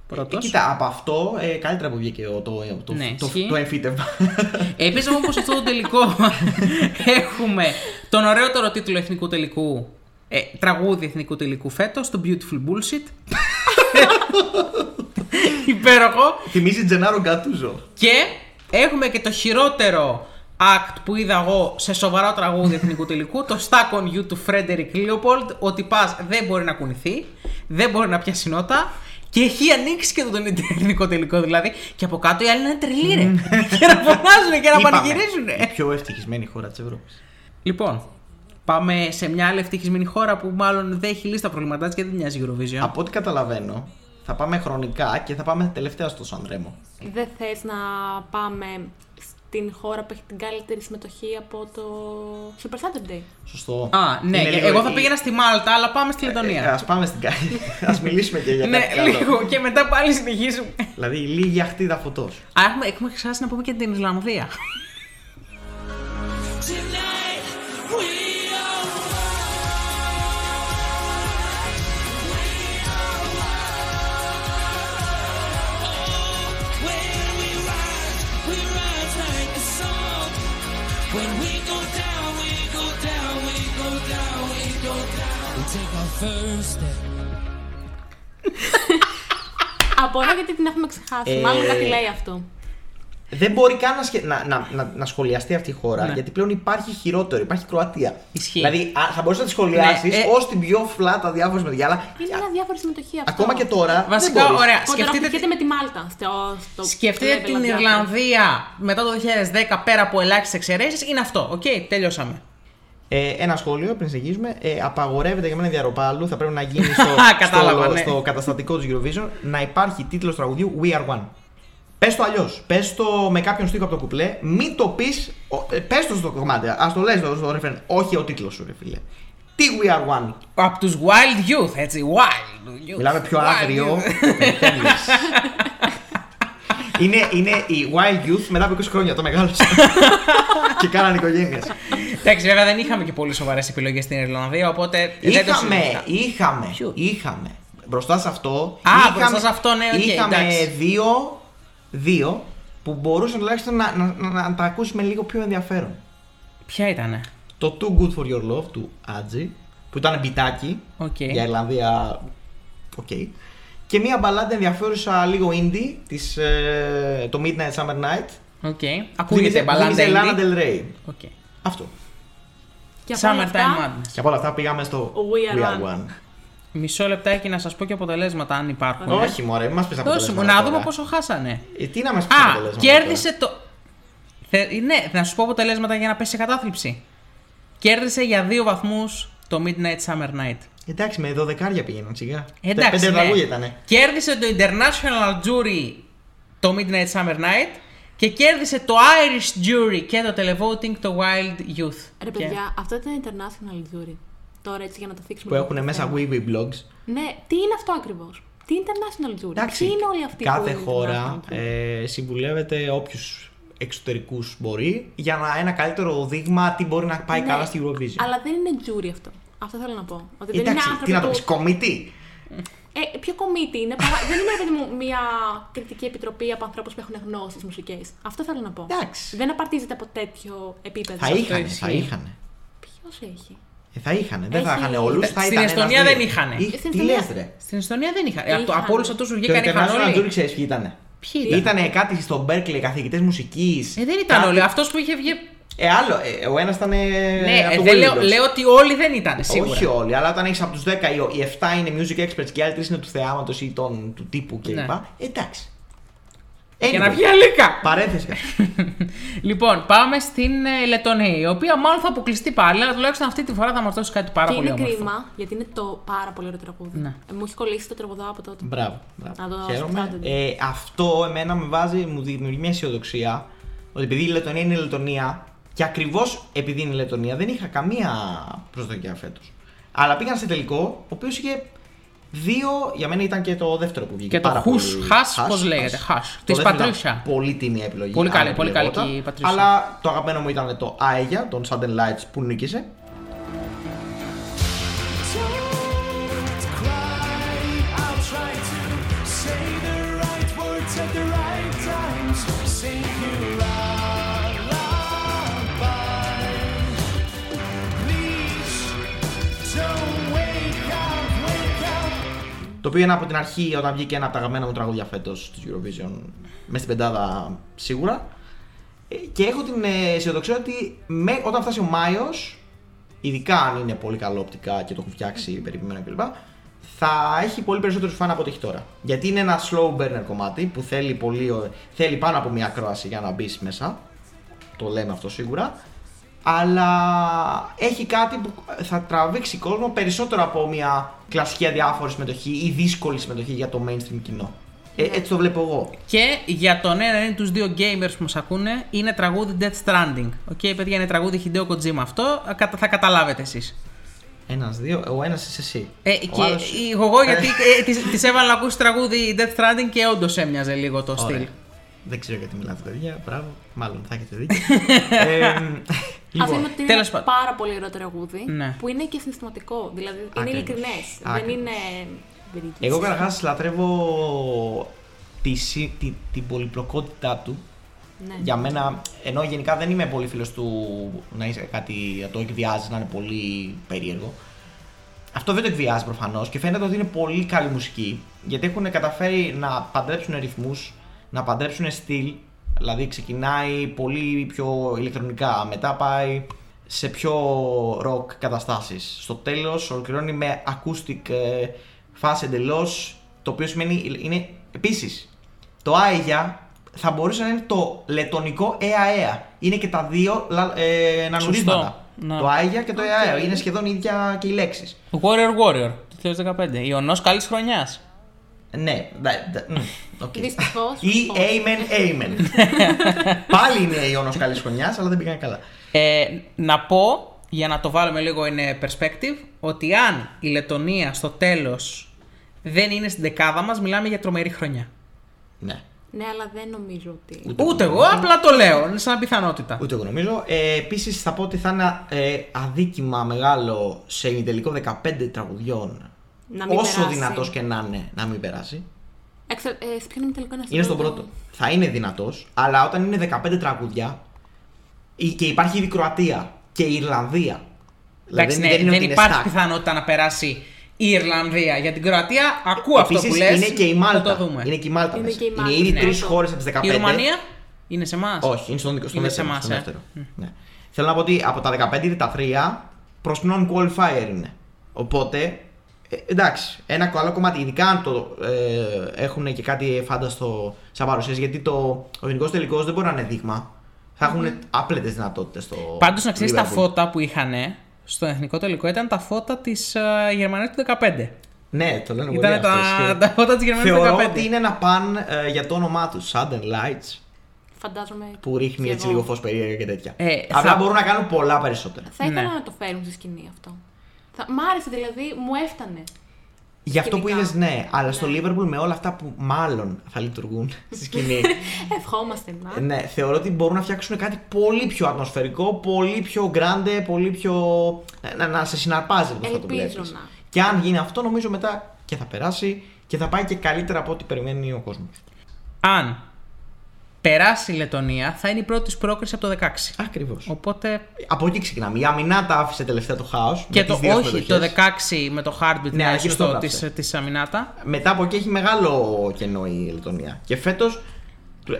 Ε, Πρώτος. κοίτα, από αυτό ε, καλύτερα που βγήκε ο- το, το, Ναι, το, ισχύει. το εμφύτευμα. Επίσης, όμως, σε αυτό το τελικό <laughs> έχουμε τον ωραιότερο τίτλο εθνικού τελικού. Ε, τραγούδι εθνικού τελικού φέτος, το Beautiful Bullshit. <laughs> Υπέροχο. Θυμίζει Τζενάρο Γκατούζο. Και έχουμε και το χειρότερο act που είδα εγώ σε σοβαρό τραγούδι εθνικού τελικού, το Stuck on You του Frederick Leopold, ότι πας δεν μπορεί να κουνηθεί, δεν μπορεί να πιάσει νότα και έχει ανοίξει και τον εθνικό τελικό δηλαδή. Και από κάτω οι άλλοι είναι τρελοί ρε. και να φωνάζουν και να Είπαμε, πανηγυρίζουν. Η πιο ευτυχισμένη χώρα της Ευρώπης. Λοιπόν, πάμε σε μια άλλη ευτυχισμένη χώρα που μάλλον δεν έχει λύσει τα προβλήματά της και δεν μοιάζει Eurovision. Από ό,τι καταλαβαίνω, θα πάμε χρονικά και θα πάμε τελευταία στο Σανρέμο. Δεν θες να πάμε στην χώρα που έχει την καλύτερη συμμετοχή από το Super Saturday. Σωστό. Α, ναι, Είναι και λίγο εγώ θα η- πήγαινα στη Μάλτα, αλλά πάμε στη Λετωνία. Ε, ας πάμε στην κάτι. <laughs> ας μιλήσουμε και για ναι, κάτι άλλο. λίγο και μετά πάλι συνεχίζουμε. Δηλαδή λίγη αχτίδα φωτός. Α, έχουμε, έχουμε ξεχάσει να πούμε και την Ισλανδία. <laughs> Απορώ γιατί την έχουμε ξεχάσει. Ε, Μάλλον κάτι λέει αυτό. Δεν μπορεί καν να, σχε- να, να, να, να σχολιαστεί αυτή η χώρα Ναι. γιατί πλέον υπάρχει χειρότερο. Υπάρχει η Κροατία. Ισχύει. Δηλαδή α, θα μπορούσες να τη σχολιάσεις Ναι, ε, ως την πιο φλάτα διάφορα συμμετοχή. Αλλά Είναι μια διάφορη συμμετοχή αυτό. ακόμα και τώρα. Βασικά, δεν μπορείς. ωραία. Σκεφτείτε, Κοντραχτήκεται με τη Μάλτα. Στο, στο σκεφτείτε level την αδιάφορο. Ιρλανδία μετά το 2010 πέρα από ελάχιστες εξαιρέσεις. Είναι αυτό. Οκ, τελειώσαμε. Ε, ένα σχόλιο πριν συνεχίσουμε. Ε, απαγορεύεται για μένα διαρροπάλου. Θα πρέπει να γίνει <laughs> στο, Κατάλαβα, στο, ναι. στο καταστατικό του Eurovision να υπάρχει τίτλος τραγουδιού We Are One. Πες το αλλιώς. Πες το με κάποιον στίχο από το κουπλέ. Μην το πεις. Πες το στο κομμάτι. Α το λες στο, στο ρεφρέν. Όχι ο τίτλος σου, ρε φίλε. Τι We Are One; Από τους Wild Youth, έτσι. Wild Youth. Μιλάμε πιο Wild άγριο. <laughs> Youth. είναι, είναι η Wild Youth μετά από 20 χρόνια. Το μεγάλωσε. <laughs> και κάνανε οικογένειες. Εντάξει, βέβαια δεν είχαμε και πολύ σοβαρές επιλογές στην Ιρλανδία, οπότε. δεν το Είχαμε, συζητάω. είχαμε, Ποιο; είχαμε. Μπροστά σε αυτό. Α, είχαμε, μπροστά σε αυτό, ναι, οκ, Είχαμε εντάξει. δύο, δύο που μπορούσαν τουλάχιστον να, να, να, να τα ακούσεις με λίγο πιο ενδιαφέρον. Ποια ήτανε; Το Too Good for Your Love του Adgy, που ήταν μπιτάκι Οκ. για Ιρλανδία. Οκ. Και μία μπαλάντα ενδιαφέρουσα λίγο indie, της, ε, το Midnight Summer Night. Οκ. Ακούγεται Θύμιζε- μπαλάντα. θύμιζε Lana indie. Del Rey. Οκ. Αυτό. Και από όλα Summertime αυτά, Madness. Και από όλα αυτά πήγαμε στο We Are One. Μισό λεπτάκι να σας πω και αποτελέσματα αν υπάρχουν. Όχι, μωρέ, μην μας πεις Δώσε μου, αποτελέσματα. να δούμε τώρα. πόσο χάσανε. Ε, τι να μας πεις Α, κέρδισε το. Θε... Ναι, να σου πω αποτελέσματα για να πέσει σε κατάθλιψη. Κέρδισε για δύο βαθμούς το Midnight Summer Night. Εντάξει, με 12 πήγαιναν σιγά. Εντάξει. Πέντε ναι. τραγούδια ήταν. Κέρδισε το International Jury το Midnight Summer Night και κέρδισε το Irish Jury και το televoting το Wild Youth. Ρε Και- παιδιά, αυτό ήταν international jury. Τώρα έτσι για να το θίξουμε. Που λίγο έχουν το μέσα θέμα. wee wee blogs. Ναι, τι είναι αυτό ακριβώς; Τι international jury; Εντάξει, Ποιοι είναι όλοι αυτοί που κάθε είναι χώρα international jury? ε, συμβουλεύεται όποιους εξωτερικούς μπορεί για να ένα καλύτερο δείγμα τι μπορεί να πάει Ναι, καλά στη Eurovision. Αλλά δεν είναι jury αυτό. Αυτό θέλω να πω. Ότι δεν είναι Εντάξει, άνθρωποι τι να το που- πεις, κομιτή. Ε, πιο κομίτι είναι. Παρά... δεν είναι, ρε παιδί μου, μια κριτική επιτροπή από ανθρώπους που έχουν γνώσεις μουσικές. Αυτό θέλω να πω. Εντάξει. Δεν απαρτίζεται από τέτοιο επίπεδο. Θα είχαν, ισχύει. θα είχαν. Ποιος έχει; Ε, θα είχαν, δεν θα Έχει- είχαν όλους. Στην Εστονία δεν είχανε. Στην Τι Εστονία- λες ρε; Στην Εστονία δεν είχα. Ε, από, το- Είχαν. από όλους αυτούς που Το βγήκαν είχαν International Jury όλοι. ξέρεις ποιοι ήταν. Ποιοι ήταν; Ήτανε κάτι στο Berkeley καθηγητές μουσικής. Ε, δεν ήταν όλοι. Αυτός που είχε βγει. Ε, άλλο. Ε, ο ένας ήταν. Ναι, από ε, το δεν Willy λέω, Blogs. λέω ότι όλοι δεν ήταν σίγουρα. Όχι όλοι, αλλά όταν έχεις από τους 10 οι, οι 7 είναι music experts και οι άλλοι 3 είναι του θεάματος ή των, του τύπου κλπ. Ναι. Εντάξει. Για να Anyway, βγει αλήκα. Παρένθεση. <laughs> Λοιπόν, πάμε στην ε, Λετωνία, η οποία μάλλον θα αποκλειστεί πάλι, αλλά τουλάχιστον αυτή τη φορά θα μα δώσει κάτι πάρα Και πολύ είναι όμορφο. κρίμα, γιατί είναι το πάρα πολύ ωραίο τραγούδι. Ναι. Ε, μου έχει κολλήσει το τραγουδάω από τότε. μπράβο. μπράβο. Να το Χαίρομαι. σπάσετε. Ε, αυτό εμένα με βάζει, μου δημιουργεί μια αισιοδοξία ότι επειδή η Λετωνία είναι η Λετωνία και ακριβώς επειδή είναι η Λετωνία δεν είχα καμία προσδοκία φέτος. Αλλά πήγαν σε τελικό, ο οποίος είχε δύο. Για μένα ήταν και το δεύτερο που βγήκε. Και το πάρα Χους, πολύ- Χας, Χας, πώς λέγεται, Χας. Χας, Το της δεύτερο ήταν Πατρίσια. Πολύ τιμή επιλογή. Πολύ καλή, αν πολύ καλή επιλεγόταν. και η Πατρίσια. Αλλά το αγαπημένο μου ήταν το Άεγια, τον Sudden Lights που νίκησε. Το οποίο είναι από την αρχή όταν βγήκε ένα από τα αγαπημένα μου τραγούδια φέτος του Eurovision. Μες στην πεντάδα σίγουρα. Ε, Και έχω την ε, αισιοδοξία ότι με, όταν φτάσει ο Μάιος, ειδικά αν είναι πολύ καλό οπτικά και το έχουν φτιάξει περιποιημένο κλπ. Θα έχει πολύ περισσότερους φαν από ό,τι έχει τώρα. Γιατί είναι ένα slow burner κομμάτι που θέλει, πολύ, ω- θέλει πάνω από μία ακρόαση για να μπει μέσα. Το λέμε αυτό σίγουρα. Αλλά έχει κάτι που θα τραβήξει κόσμο περισσότερο από μια κλασική αδιάφορη συμμετοχή ή δύσκολη συμμετοχή για το mainstream κοινό. Ε, έτσι το βλέπω εγώ. Και για τον έναν ή τους δύο gamers που μας ακούνε, είναι τραγούδι Death Stranding. Οκ, παιδιά, είναι τραγούδι Hideo Kojima αυτό. Α, κατα- Θα καταλάβετε εσείς. Ένας, δύο, ο ένας είσαι εσύ. Ε, Ο και άλλος- η- εγώ γιατί ε, της, της έβαλα να ακούσεις τραγούδι Death Stranding και όντως έμοιαζε λίγο το Ωραία. στυλ. Δεν ξέρω γιατί μιλάτε, παιδιά. Μπράβο. Μάλλον θα έχετε δίκιο. <laughs> ε, Α λοιπόν, πούμε ότι είναι τέλος ένα πάντων. πάρα πολύ ωραίο τραγούδι Ναι. που είναι και συναισθηματικό. Δηλαδή είναι Ακριβώς. ειλικρινές. Δεν Ακριβώς. είναι. βερίκης. εγώ καταρχάς λατρεύω τη, συ- τη, την πολυπλοκότητά του Ναι. Για μένα, ενώ γενικά δεν είμαι πολύ φίλος του να είσαι κάτι, να το εκβιάζεις, να είναι πολύ περίεργο. Αυτό δεν το εκβιάζεις προφανώς και φαίνεται ότι είναι πολύ καλή μουσική. Γιατί έχουν καταφέρει να παντρέψουν ρυθμούς, να παντρέψουν στυλ. Δηλαδή ξεκινάει πολύ πιο ηλεκτρονικά, μετά πάει σε πιο rock καταστάσεις. Στο τέλος ολοκληρώνει με acoustic ε, φάση εντελώς, το οποίο σημαίνει είναι επίσης το Άιγια θα μπορούσε να είναι το λετονικό ΕΑΕΑ. Είναι και τα δύο λα- ε, νανουρίσματα. Ναι. Το Άιγια και το ΕΑΕΑ. Είναι σχεδόν οι ίδια και οι λέξεις. Warrior Warrior του 2015. Ιωνός καλής χρονιάς. Ναι, ναι, ναι, οκ. Δυστυχώς, Ή όχι. Amen, Amen. <laughs> Πάλι είναι η όνος καλής χρονιάς, αλλά δεν πήγανε καλά. Ε, να πω, για να το βάλουμε λίγο in perspective, ότι αν η Λετωνία στο τέλος δεν είναι στην δεκάδα μας, μιλάμε για τρομερή χρονιά. Ναι. Ναι, αλλά δεν νομίζω ότι. Ούτε Ούτε εγώ εγώ, απλά το λέω. Είναι σαν πιθανότητα. Ούτε εγώ νομίζω. Ε, Επίσης θα πω ότι θα είναι ε, αδίκημα μεγάλο σε ημιτελικό 15 τραγουδιών. Να μην όσο περάσει. δυνατός και να είναι να μην περάσει. Εξα... Ε, σε ποιον είναι τελικό είναι Είναι στον πρώτο. Θα είναι δυνατός, αλλά όταν είναι 15 τραγούδια ή- και υπάρχει η Κροατία και η Ιρλανδία. Εντάξει, Δηλαδή, ναι, είναι δεν ότι είναι υπάρχει stack. πιθανότητα να περάσει η Ιρλανδία. Για την Κροατία ακούω αυτό Επίσης, που λες. είναι και η θα Μάλτα. το δούμε. Είναι και η Μάλτα. Είναι μέσα. και η Είναι Μάλτα, ήδη ναι. τρεις χώρες από τις 15. Η Ρουμανία είναι σε εμάς. Όχι, είναι στον, στον Είναι σε δεύτερο. εμάς, στον ε. δεύτερο. Ναι. Θέλω να πω ότι από τα 15 τα 3 προς non-qualifier είναι. Οπότε, ε, εντάξει, ένα άλλο κομμάτι, ειδικά αν το ε, έχουν και κάτι φάνταστο σαν παρουσίαση, γιατί το, ο γενικός τελικός δεν μπορεί να είναι δείγμα. Θα έχουν άπλετες δυνατότητες στο. Πάντως να ξέρεις τα Liverpool. φώτα που είχαν στο εθνικό τελικό ήταν τα φώτα της uh, Γερμανίας του 15. Ναι, το λένε πολύ Ήταν αυτό, τα, ισχύει. <laughs> τα φώτα της Γερμανίας του 15. Θεωρώ ότι είναι ένα παν ε, για το όνομά τους, Sudden Lights, Φαντάζομαι. που ρίχνει και έτσι εγώ. λίγο φως περίεργα και τέτοια. Ε, Απλά θα- μπορούν να κάνουν πολλά περισσότερα. Θα ήθελα Ναι. να το φέρουν στη σκηνή αυτό. Θα... Μ' άρεσε δηλαδή, μου έφτανε. Γι' αυτό που Σκηνικά. είδες, ναι, αλλά στο Ναι. Liverpool με όλα αυτά που μάλλον θα λειτουργούν στη σκηνή. <laughs> Ευχόμαστε να. ναι, θεωρώ ότι μπορούν να φτιάξουν κάτι πολύ πιο ατμοσφαιρικό, πολύ πιο grande, πολύ πιο. να, να σε συναρπάζει αυτό το Ελπίζω βλέπεις. να. Και αν γίνει αυτό, νομίζω μετά και θα περάσει και θα πάει και καλύτερα από ό,τι περιμένει ο κόσμος. Αν περάσει η Λετωνία, θα είναι η πρώτη της πρόκριση από το 16. Ακριβώς. Οπότε. Από εκεί ξεκινάμε. Η Αμινάτα άφησε τελευταία το χάος. Και το όχι, το 16 με το Heartbeat Ναι, ναι, εκεί στο σωστό έγραψε. της, της Αμινάτα. Μετά από εκεί έχει μεγάλο κενό η Λετωνία. Και φέτος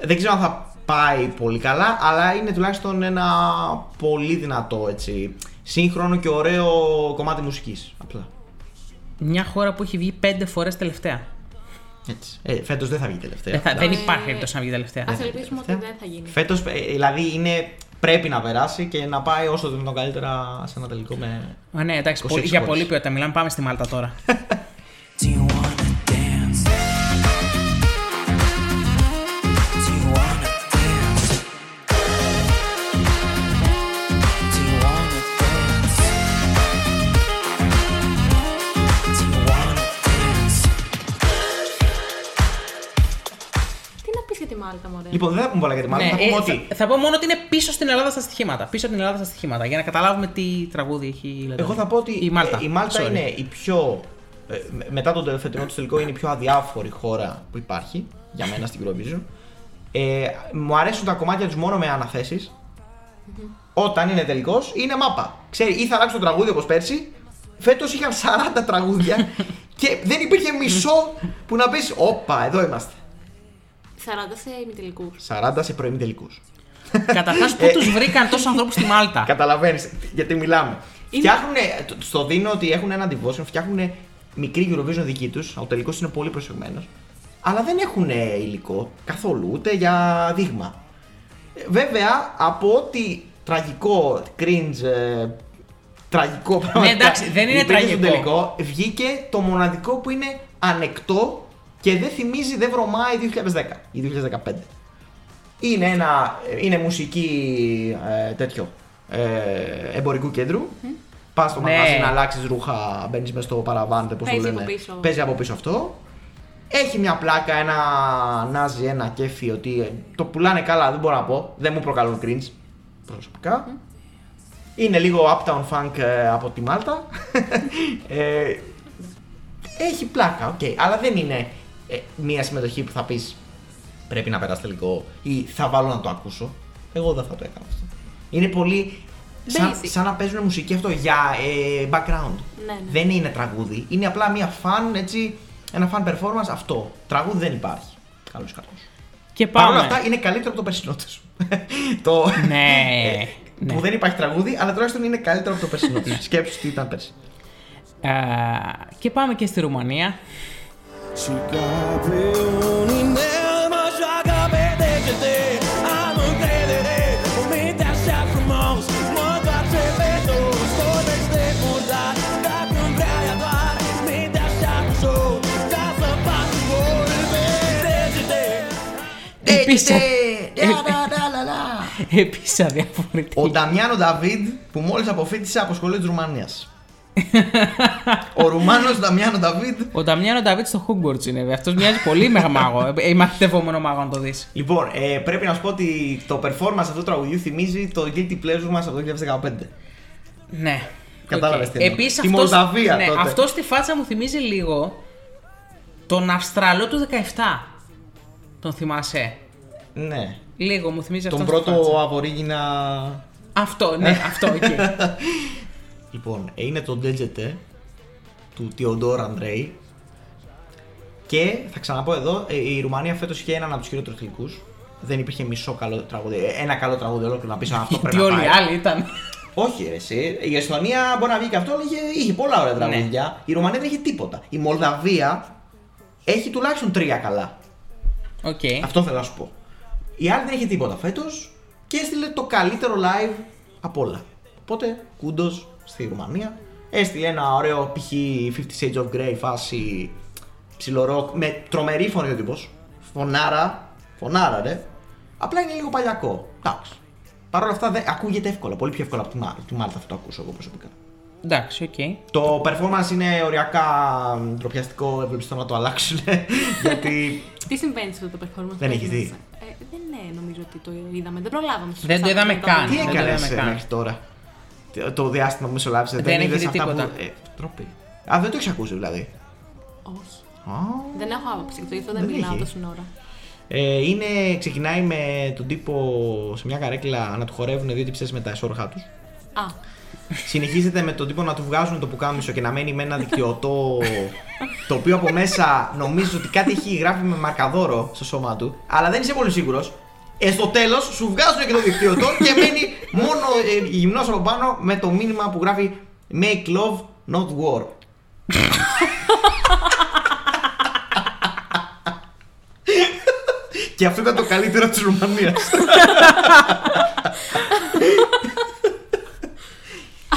δεν ξέρω αν θα πάει πολύ καλά, αλλά είναι τουλάχιστον ένα πολύ δυνατό έτσι. Σύγχρονο και ωραίο κομμάτι μουσικής Απλά. Μια χώρα που έχει βγει πέντε φορές τελευταία. Έτσι. Ε, Φέτος δεν θα βγει τελευταία. Δεν, θα, δεν Ε, υπάρχει περίπτωση να βγει τελευταία. Α ελπίσουμε ότι δεν θα γίνει. Φέτος δηλαδή είναι, πρέπει να περάσει και να πάει όσο το δυνατόν καλύτερα σε ένα τελικό με. Α, ναι, εντάξει, 26 πολύ, για χώρες. πολύ ποιότητα μιλάμε. Πάμε στη Μάλτα τώρα. <laughs> μωρέ. Λοιπόν, δεν θα πούμε πολλά για τη Μάλτα. Ναι, θα πούμε ε, ότι. θα, θα πω μόνο ότι είναι πίσω στην Ελλάδα στα στοιχήματα. Πίσω από την Ελλάδα στα στοιχήματα. Για να καταλάβουμε τι τραγούδι έχει η Λετωνία. Εγώ θα πω ότι Η Μάλτα, ε, η Μάλτα sorry. είναι η πιο. ε, με- μετά τον φετινό του τελικό είναι η πιο αδιάφορη χώρα που υπάρχει για μένα στην Eurovision. Ε, μου αρέσουν τα κομμάτια τους μόνο με αναθέσεις. Όταν είναι τελικός είναι μάπα. Ξέρει, ή θα αλλάξει το τραγούδι όπως πέρσι. Φέτος είχαν 40 τραγούδια <laughs> και δεν υπήρχε μισό που να πεις: Όπα, εδώ είμαστε. 40 σε ημιτελικούς. 40 σε πρωιμή τελικού. Καταρχά, Ε, πού τους βρήκαν τόσους ανθρώπους στη Μάλτα; Καταλαβαίνεις γιατί μιλάμε. Είναι- Φτιάχνουν. Στο δίνω ότι έχουν ένα devotion, φτιάχνουν μικρή Eurovision δική τους. Ο τελικός είναι πολύ προσεγμένος. Αλλά δεν έχουν υλικό καθόλου, ούτε για δείγμα. Ε, Βέβαια, από ό,τι τραγικό, cringe, ε, τραγικό πραγματικά εντάξει, δεν είναι <laughs> υπήρχε στο τραγικό. τελικό, βγήκε το μοναδικό που είναι ανεκτό και δεν θυμίζει, δεν βρωμάει 2010 ή 2015. Είναι, ένα, είναι μουσική ε, τέτοιο ε, εμπορικού κέντρου. Πας στο Ναι. μαγαζί να αλλάξεις ρούχα, μπαίνεις μέσα στο παραβάν, πώς το Παίζει λένε. από πίσω. Παίζει από πίσω αυτό. Έχει μια πλάκα, ένα νάζι, ένα κέφι ότι ε, το πουλάνε καλά, δεν μπορώ να πω. Δεν μου προκαλούν cringe προσωπικά. Είναι λίγο uptown funk ε, από τη Μάλτα. <laughs> ε, έχει πλάκα, οκ. Αλλά δεν είναι ε, μια συμμετοχή που θα πεις πρέπει να περάσει τελικό ή θα βάλω να το ακούσω. Εγώ δεν θα το έκανα αυτό. Είναι πολύ. Σαν, Basic. σαν να παίζουν μουσική αυτό για ε, background. Ναι, ναι. Δεν είναι τραγούδι. Είναι απλά μια fun, έτσι, ένα fun performance αυτό. Τραγούδι δεν υπάρχει. Καλός ή κακός. Και Παρ' όλα πάμε. αυτά είναι καλύτερο από το περσινό τους. <laughs> το... Ναι, ε, ναι. Που δεν υπάρχει τραγούδι, αλλά τουλάχιστον είναι καλύτερο από το περσινό τους. <laughs> Σκέψου τι ήταν πέρσι. Α, και πάμε και στη Ρουμανία. Επίσης, διαφορετικό. Ο Νταμιάνο Νταβίντ, που μόλις αποφοίτησε από σχολείο της Ρουμανίας. Ο Ρουμάνος Νταμιάνο Νταβίντ. Ο Νταμιάνο Νταβίντ στο Hogwarts είναι, βέβαια. Αυτός μοιάζει πολύ με μάγο. Ε, μαθητευόμενο μάγο, αν το δεις. Λοιπόν, ε, πρέπει να σου πω ότι το performance αυτού του τραγουδιού θυμίζει το Guilty Pleasure μας από το 2015. Ναι. Κατάλαβες Οκ. τι εννοώ. Επίσης, Τη αυτός- Μολδαβία ναι, τότε. Αυτός στη φάτσα μου θυμίζει λίγο τον Αυστραλό του 17. Τον θυμάσαι; Ναι. Λίγο μου θυμίζει Τον αυτό. στη πρώτο φάτσα. αβορίγινα. Αυτό, ναι, αυτό εκεί. <laughs> Λοιπόν, ε, είναι το DGT του Τιοντόρ Αντρέη. Και θα ξαναπώ εδώ, ε, η Ρουμανία φέτος είχε έναν από τους χειρότερους τελικού. Δεν υπήρχε μισό καλό τραγούδι. ε, Ένα καλό τραγούδι ολόκληρο να πεις αυτό <laughs> πρέπει Γιατί να όλοι οι πάει. άλλοι ήταν. Όχι, ρε, εσύ. Η Εστονία μπορεί να βγει και αυτό, αλλά είχε, είχε πολλά ωραία τραγούδια. Η Ρουμανία δεν είχε τίποτα. Η Μολδαβία έχει τουλάχιστον τρία καλά. Οκ. Αυτό θέλω να σου πω. Η άλλη δεν είχε τίποτα φέτος και έστειλε το καλύτερο live από όλα. Οπότε, kudos στη Ρουμανία. Έστειλε ένα ωραίο π.χ. 50 Shades of Grey φάση ψιλοροκ με τρομερή φωνή ο τύπος. Φωνάρα, φωνάρα ρε. Απλά είναι λίγο παλιακό. Εντάξει. Παρ' όλα αυτά δεν, ακούγεται εύκολα, πολύ πιο εύκολα από τη, Μά- τη Μάλτα αυτό το ακούσω εγώ προσωπικά. Εντάξει, οκ. Το performance είναι οριακά ντροπιαστικό, ευελπιστώ να το αλλάξουν. <laughs> γιατί Τι συμβαίνει σε αυτό το performance. Δεν που έχεις έγινε; δει. Ε, δεν ναι, νομίζω ότι το είδαμε. Δεν προλάβαμε. στο Δεν το Σάββατο είδαμε να το καν. Τι δούμε. δεν το έκανες είδαμε καν. μέχρι τώρα; Το- Το διάστημα που μεσολάβησε. Δεν Δεν, έχει είδες δει αυτά τίποτα. Που, ε, τροπή. Α, δεν το έχεις ακούσει δηλαδή. Όχι. Α, Δεν έχω άποψη, γι' αυτό δεν, Δεν μιλάω έχει. τόση ώρα. Ε, είναι, ξεκινάει με τον τύπο σε μια καρέκλα να του χορεύουν δύο τυψές με τα εσώρουχά τους. Α, Συνεχίζεται με τον τύπο να του βγάζουν το πουκάμισο και να μένει με ένα δικτυωτό το οποίο από μέσα νομίζει ότι κάτι έχει γράφει με μαρκαδόρο στο σώμα του, αλλά δεν είσαι πολύ σίγουρος. Ε, στο τέλος σου βγάζουν και το δικτυωτό και μένει μόνο ε, γυμνός από πάνω με το μήνυμα που γράφει Make love, not war. και αυτό ήταν το καλύτερο της Ρουμανίας.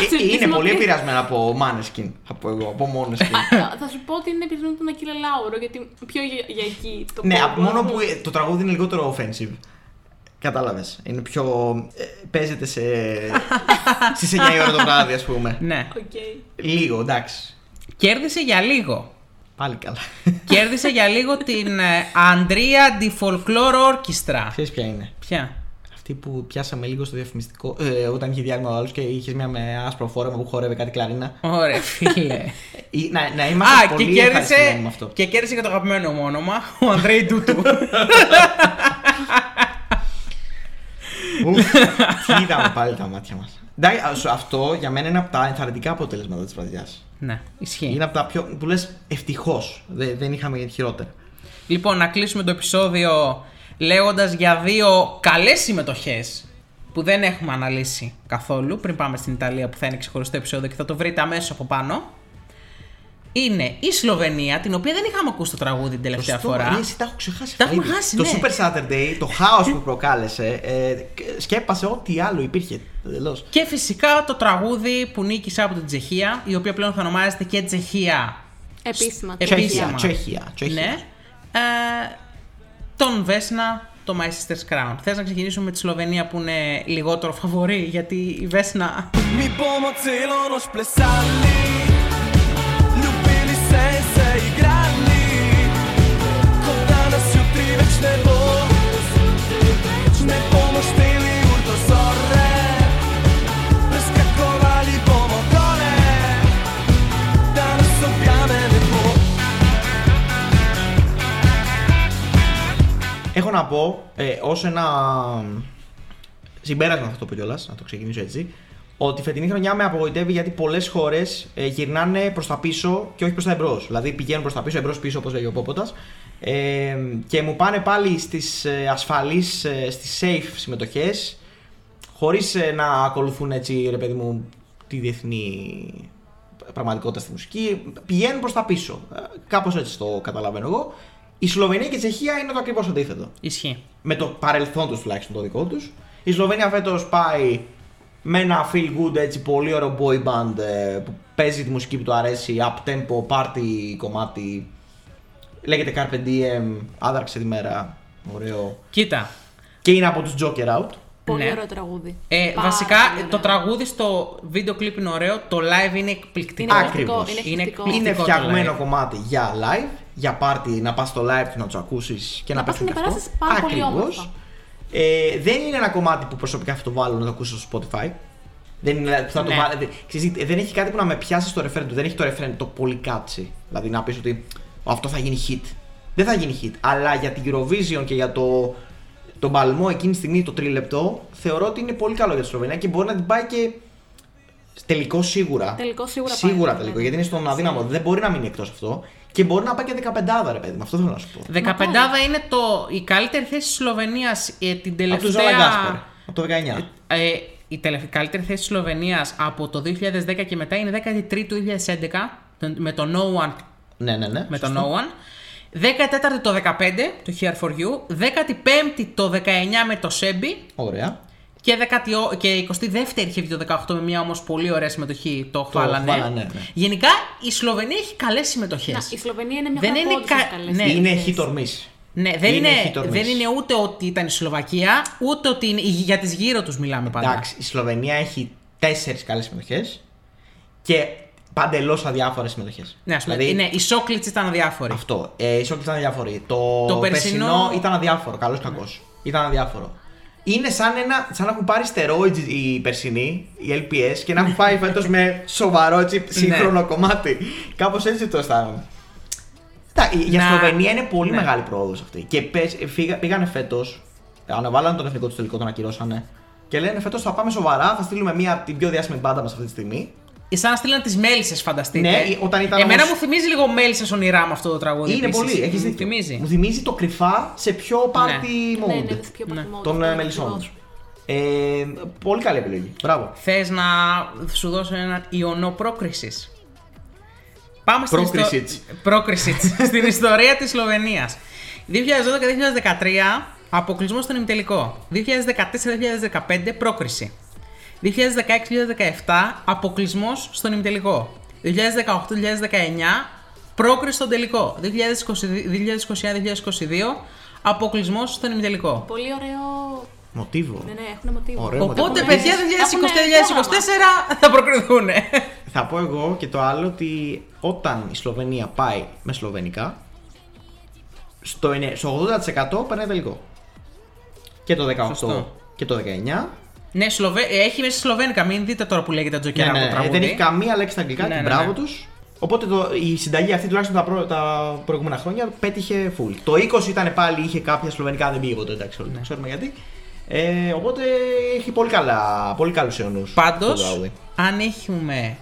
Ε, είναι Χρησιμοποιεί- πολύ επηρεασμένα από Maneskin, θα πω εγώ, από Måneskin. Α, θα σου πω ότι είναι επειδή τον Ακύλα Λάουρο, γιατί πιο για, για εκεί το ναι, πω, απ- μόνο κόσμο. που ε, το τραγούδι είναι λιγότερο offensive. Κατάλαβες. Είναι πιο. ε, παίζεται σε. <laughs> στι 9 η ώρα το βράδυ, ας πούμε. Ναι. Οκ. Λίγο, εντάξει. Κέρδισε για λίγο. Πάλι καλά. Κέρδισε για λίγο την ε, Andrea Di Folklore Orchestra. Ξέρεις ποια είναι; Ποια; Αυτή που πιάσαμε λίγο στο διαφημιστικό. Ε, όταν είχε διάλειμμα ο άλλος και είχες μια με άσπρο φόρεμα που χορεύει κάτι κλαρίνα. Ωραία, φίλε. Ε, να, να είμαστε Α, και πολύ ευχαριστημένοι κέρδισε, με αυτό. και κέρδισε και το αγαπημένο μου όνομα, ο Ανδρέη Ντούτου. <laughs> Ουφ, Τι είδαμε πάλι τα μάτια μας. Αυτό για μένα είναι από τα ενθαρρυντικά αποτελέσματα της βραδιάς. ναι, ισχύει. Είναι από τα πιο. που λες ευτυχώς. Δεν, δεν είχαμε χειρότερα. Λοιπόν, να κλείσουμε το επεισόδιο λέγοντας για δύο καλές συμμετοχές που δεν έχουμε αναλύσει καθόλου πριν πάμε στην Ιταλία που θα είναι ξεχωριστό επεισόδιο και θα το βρείτε αμέσως από πάνω. Είναι η Σλοβενία, την οποία δεν είχαμε ακούσει το τραγούδι την τελευταία Σωστό, φορά. ρε, εσύ τα έχω ξεχάσει. Τα αυτά έχουμε ήδη. χάσει, Το ναι. Super Saturday, το χάος που προκάλεσε, ε, σκέπασε ό,τι άλλο υπήρχε. Εντελώς. Και φυσικά το τραγούδι που νίκησε από την Τσεχία, η οποία πλέον θα ονομάζεται και Τσεχία. Επίσημα. Επίσημα. Τσέχια, Τσέχια, Τσέχια. Ναι. Ε, τον Βέσνα, το My Sister's Crown. Θες να ξεκινήσουμε με τη Σλοβενία που είναι λιγότερο φαβορή, γιατί η Βέσνα Mi Έχω έχω να πω ε, ως ένα συμπέρασμα θα το πω κιόλας, να το ξεκινήσω έτσι. Ότι η φετινή χρονιά με απογοητεύει γιατί πολλές χώρες ε, γυρνάνε προς τα πίσω και όχι προς τα εμπρός. Δηλαδή πηγαίνουν προς τα πίσω, εμπρός πίσω, όπως λέγει ο Πόποτας. Ε, και μου πάνε πάλι στις ε, ασφαλείς, ε, στις safe συμμετοχές, χωρίς να ακολουθούν έτσι, ρε παιδί μου, τη διεθνή πραγματικότητα στη μουσική. Πηγαίνουν προς τα πίσω. Κάπως έτσι το καταλαβαίνω εγώ. Η Σλοβενία και η Τσεχία είναι το ακριβώς αντίθετο Ισχύει. με το παρελθόν τους τουλάχιστον το δικό τους. Η Σλοβενία φέτος πάει με ένα feel good έτσι πολύ ωραίο boy band ε, που παίζει τη μουσική που του αρέσει, up tempo, party κομμάτι. Λέγεται Carpe Diem, άδραξε τη μέρα. Ωραίο. Κοίτα. Και είναι από τους Joker Out. Πολύ Ναι. ωραίο τραγούδι. Ε, Πάρα βασικά πολύ το ωραίο. τραγούδι στο βίντεο κλιπ είναι ωραίο, το live είναι εκπληκτικό. Είναι Ακριβώς. εκπληκτικό, Είναι Είναι εκπληκτικό. εκπληκτικό. Είναι το φτιαγμένο live. κομμάτι για live, για party, να πας στο live και να τους ακούσεις και να, Να πας παίξουν και και να αυτό. περάσεις πάρα πολύ Ακριβώς. όμορφα. Ε, δεν είναι ένα κομμάτι που προσωπικά θα το βάλω να το ακούσω στο Spotify. Δεν, είναι, δηλαδή που θα το Ναι. βάλω, δεν- ξέρεις, δεν έχει κάτι που να με πιάσει στο referent του. Δεν έχει το referent το πολύ κάτσι. Δηλαδή να πεις ότι «Ω, αυτό θα γίνει hit. Δεν θα γίνει hit. Αλλά για την Eurovision και για το, τον παλμό εκείνη τη στιγμή, το τρίλεπτο, θεωρώ ότι είναι πολύ καλό για τη Σλοβενία και μπορεί να την πάει και τελικό σίγουρα. Τελικό σίγουρα πάει, Σίγουρα ναι, τελικό. ναι. Γιατί είναι στον αδύναμο. Δεν μπορεί να μείνει εκτός αυτό. Και μπορεί να πάει και 15 ρε παιδί μου. Αυτό θέλω να σου πω. 15 είναι το, η καλύτερη θέση της Σλοβενίας ε, την Από του τελευταία... Ζόλα Γκάσπερ. Από το 19. Ε, η τελευ- καλύτερη θέση της Σλοβενίας από το 2010 και μετά είναι 13η του 2011 το- με το No One. Ναι, ναι, ναι. Με το σωστό. No One. 14η το 15 το Here For You. 15η το 19 με το Sebi. Ωραία. Και, 10η, και 22η είχε βγει το 18 με μια όμως πολύ ωραία συμμετοχή το Χβάλανε. Χβάλανε, ναι. Γενικά η Σλοβενία έχει καλές συμμετοχές. Να, η Σλοβενία είναι μια Δεν χαρά είναι πόντους κα- στις καλές ναι. είναι συμμετοχές. hit or miss. Ναι, δεν Είναι είναι, hit or miss. δεν είναι ούτε ότι ήταν η Σλοβακία, ούτε ότι είναι, για τις γύρω τους μιλάμε πάντα. Εντάξει, η Σλοβενία έχει τέσσερις καλές συμμετοχές και παντελώ αδιάφορες συμμετοχές. Ναι, ας πούμε, είναι, η Σόκλιτς ήταν αδιάφορη. Αυτό. Ε, η Σόκλη ήταν αδιάφορη. Το, Το περσινό... περσινό ήταν αδιάφορο. Καλός ή κακός. Ήταν αδιάφορο. Είναι σαν, ένα, σαν να έχουν πάρει steroids οι περσινοί, οι LPS, και να έχουν πάει φέτος με σοβαρό έτσι, σύγχρονο κομμάτι. Κάπως έτσι το αισθάνομαι. Τα- η- Για Να- Σλοβενία είναι πολύ ναι. μεγάλη πρόοδος αυτή. Και πες, φύγα, πήγανε φέτος, αναβάλανε τον εθνικό τους τελικό, τον ακυρώσανε. Και λένε φέτος θα πάμε σοβαρά, θα στείλουμε μία από την πιο διάσημη μπάντα μας αυτή τη στιγμή. Σαν να στείλαν τις μέλισσες, φανταστείτε. Ναι, όταν ήταν Εμένα όμως- μου θυμίζει λίγο μέλισσες ονειρά με αυτό το τραγούδι. είναι επίσης. πολύ, έχεις Μου δίκιο. θυμίζει. Μου θυμίζει το κρυφά σε πιο party Ναι, mode. είναι πιο Ναι. party mode, Των αυτό ε, μελισσών ακριβώς. του. Ε, πολύ καλή επιλογή. Μπράβο. Θες να σου δώσω έναν ιονό πρόκριση. Πάμε στην, Πρόκρισιτς. ιστο- Πρόκρισιτς. <laughs> στην ιστορία της Σλοβενίας. 2012-2013 αποκλεισμός στον ημιτελικό. 2014-2015 πρόκριση. 2016-2017 αποκλεισμός στον ημιτελικό. 2018-2019 πρόκριση στον τελικό. 2021-2022 αποκλεισμός στον ημιτελικό. Πολύ ωραίο. Μοτίβο. Ναι, ναι, έχουν μοτίβο. Ωραίο Οπότε, μοτίβο. παιδιά, Έχουνε 2020-2024 θα προκριθούν. Θα πω εγώ και το άλλο ότι όταν η Σλοβενία πάει με σλοβενικά, στο, ενε- στο 80% περνάει τελικό. Και το 18 Σωστό. και το 19. Ναι, Σλοβε... έχει μέσα σλοβένικα. Μην δείτε τώρα που λέγεται τζοκερά Ναι, ναι, από το ναι, τραγούδι. δεν έχει καμία λέξη στα αγγλικά Ναι, και ναι, μπράβο ναι. τους. Οπότε το, η συνταγή αυτή τουλάχιστον τα, προ, τα προηγούμενα χρόνια πέτυχε full. Το 20 ήταν πάλι, είχε κάποια σλοβενικά, δεν πήγε ποτέ, εντάξει, όλοι Ναι. το ξέρουμε γιατί. Ε, οπότε έχει πολύ, καλά, πολύ καλούς αιωνούς Πάντως, το τραγούδι. αν έχουμε.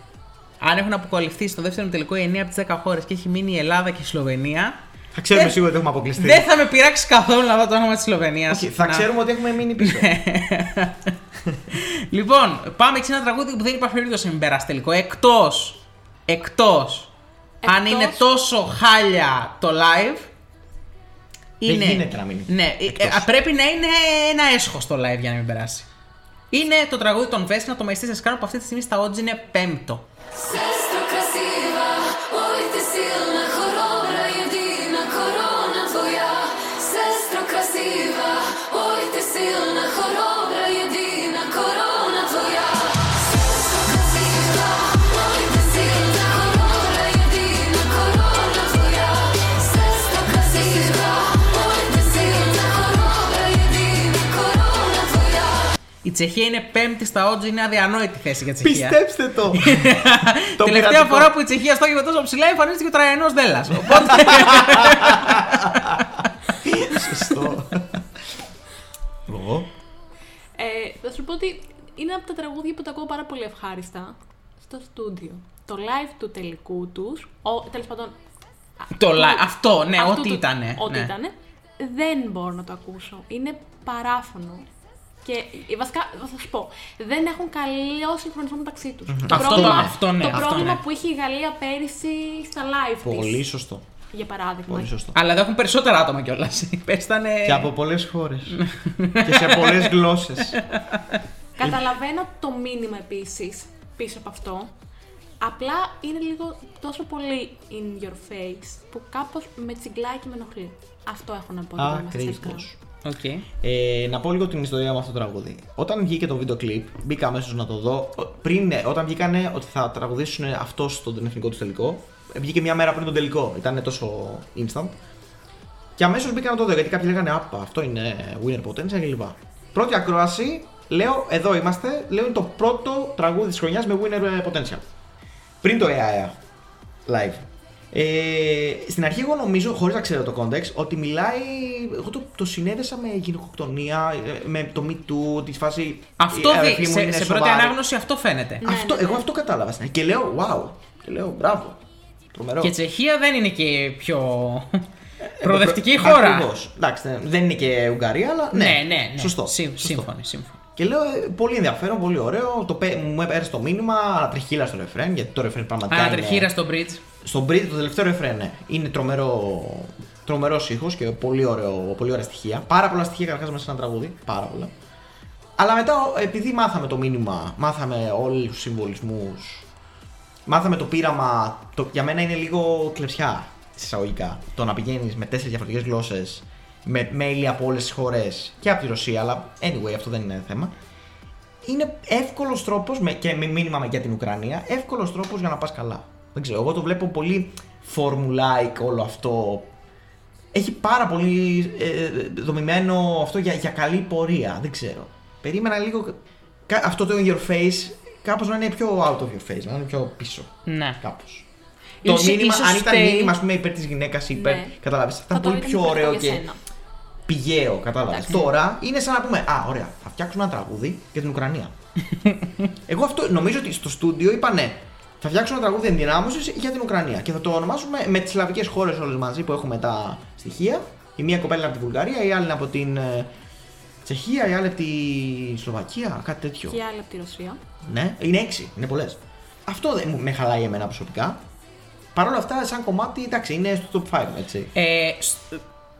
Αν έχουν αποκαλυφθεί στο δεύτερο τελικό οι 9 από τις 10 χώρες και έχει μείνει η Ελλάδα και η Σλοβενία. Θα ξέρουμε δεν- σίγουρα ότι έχουμε αποκλειστεί. Δεν θα με πειράξει καθόλου να δω το όνομα της Σλοβενίας. Όχι, θα ξέρουμε ότι έχουμε μείνει πίσω. <laughs> λοιπόν, πάμε σε ένα τραγούδι που δεν υπάρχει περίπτωση να μην περάσει τελικό. Εκτός. Εκτός. Αν Εκτός. είναι τόσο χάλια το live. Δεν Είναι, γίνεται να μην είναι Ναι, ε, εκτός. ε, πρέπει να είναι ένα έσχος το live για να μην περάσει. Είναι το τραγούδι των Βέσνα, το μεστή σα κάνω που αυτή τη στιγμή στα odds είναι πέμπτο. Η Τσεχία είναι πέμπτη στα odds, είναι αδιανόητη θέση για Τσεχία. Πιστέψτε το! <laughs> Το Τελευταία πειρατικό. φορά που η Τσεχία στόχευε τόσο ψηλά εμφανίστηκε ο Τραγιανό Δέλλα. <laughs> Οπότε. Σωστό. Εγώ. Ε, θα σου πω ότι είναι από τα τραγούδια που τα ακούω πάρα πολύ ευχάριστα στο στούντιο. Το live του τελικού τους, τέλος πάντων. Το αυτού- li- αυτό, ναι, αυτού ό,τι του- ήτανε, Ό,τι ναι. ήτανε, δεν μπορώ να το ακούσω. Είναι παράφωνο. Και ε, βασικά, θα σου πω, δεν έχουν καλό συγχρονισμό μεταξύ τους. Το Αυτό πρόβλημα, ναι, αυτό ναι, το αυτό πρόβλημα ναι. που είχε η Γαλλία πέρυσι στα live της, Πολύ σωστό. για παράδειγμα. Πολύ σωστό. Αλλά εδώ έχουν περισσότερα άτομα κιόλας. <laughs> Πες ήταν. Και από πολλές χώρες. και σε πολλές γλώσσες. <laughs> Καταλαβαίνω το μήνυμα επίσης πίσω από αυτό. Απλά είναι λίγο τόσο πολύ in your face που κάπως με τσιγκλάει και με ενοχλεί. Αυτό έχω να πω για το Masterchef Ακριβώ. Crown. ΟΚ. Ε, να πω λίγο την ιστορία με αυτό το τραγούδι. Όταν βγήκε το βίντεο κλιπ, μπήκα αμέσως να το δω. Ο- Πριν, ε, όταν βγήκανε ότι θα τραγουδήσουν αυτό στον εθνικό τους τελικό, ε, βγήκε μια μέρα πριν τον τελικό. Ήταν τόσο instant. Και αμέσως μπήκα να το δω γιατί κάποιοι λέγανε Απα, αυτό είναι winner potential κλπ. Πρώτη ακρόαση, λέω, εδώ είμαστε, λέω είναι το πρώτο τραγούδι της χρονιάς με winner ε, potential. Πριν το EAEA live. Ε, στην αρχή εγώ νομίζω, χωρίς να ξέρω το context, ότι μιλάει, εγώ το, το συνέδεσα με γυναικοκτονία, ε, με το Me Too, τη φάση... Αυτό η δει, αδερφή μου σε, είναι σε πρώτη σοβαρή. ανάγνωση αυτό φαίνεται. Ναι, αυτό, ναι, ναι. Εγώ αυτό κατάλαβα. στην αρχή. Και λέω, wow. Και λέω, μπράβο. Τρομερό. Και η Τσεχία δεν είναι και πιο Ε, προοδευτική προ- χώρα. Ακριβώς. Εντάξει, δεν- δεν είναι και Ουγγαρία, αλλά ναι. Ναι, ναι, ναι. Σωστό. Συμ- σωστό. Σύμφωνοι, σύμφωνοι. Και λέω, ε, πολύ ενδιαφέρον, πολύ ωραίο. Το, πέ- μου έπαιρνε το μήνυμα, ανατριχίλα στο ρεφρέν, γιατί το ρεφρέν πραγματικά Ανατριχείρα είναι... στο bridge. Στον Brit το τελευταίο ρεφρέν, ναι. Είναι τρομερό, τρομερός ήχος και πολύ, ωραίο, πολύ ωραία στοιχεία. Πάρα πολλά στοιχεία καταρχάς μέσα σε ένα τραγούδι. Πάρα πολλά. Αλλά μετά, ο- επειδή μάθαμε το μήνυμα, μάθαμε όλους τους συμβολισμούς, μάθαμε το πείραμα, το, για μένα είναι λίγο κλεψιά εισαγωγικά. Το να πηγαίνεις με τέσσερις διαφορετικές γλώσσες, με mail από όλες τις χώρες και από τη Ρωσία, αλλά anyway αυτό δεν είναι θέμα. Είναι εύκολος τρόπος και με μήνυμα για την Ουκρανία, εύκολος τρόπος για να πας καλά. Δεν ξέρω, εγώ το βλέπω πολύ formulaic όλο αυτό. Έχει πάρα πολύ ε, δομημένο αυτό για, για καλή πορεία. Δεν ξέρω. Περίμενα λίγο κα- αυτό το in your face κάπως να είναι πιο out of your face, να είναι πιο πίσω. Ναι. Κάπως. Το Ίσως- μήνυμα, ίσως αν ήταν φταίει- μήνυμα ας πούμε, υπέρ της γυναίκας ή υπέρ. Ναι. Καταλάβεις, θα ήταν Θα το πολύ ήταν πιο διαφορετικό ωραίο για και σένα. Πηγαίο, κατάλαβες. Εντάξει. Τώρα είναι σαν να πούμε, Α, ωραία, θα φτιάξουμε ένα τραγούδι για την Ουκρανία. <laughs> Εγώ αυτό νομίζω ότι στο στούντιο είπανε, θα φτιάξουμε ένα τραγούδι ενδυνάμωσης για την Ουκρανία και θα το ονομάσουμε με τις σλαβικές χώρες όλες μαζί που έχουμε τα στοιχεία. Η μία κοπέλα είναι από τη Βουλγαρία, η άλλη είναι από την ε, Τσεχία, η άλλη από τη Σλοβακία, κάτι τέτοιο. Και άλλη από τη Ρωσία. Ναι, είναι έξι, είναι πολλές. Αυτό δεν μου- με χαλάει εμένα προσωπικά. Παρ' όλα αυτά, σαν κομμάτι, εντάξει, είναι στο top 5, έτσι. Ε, σ-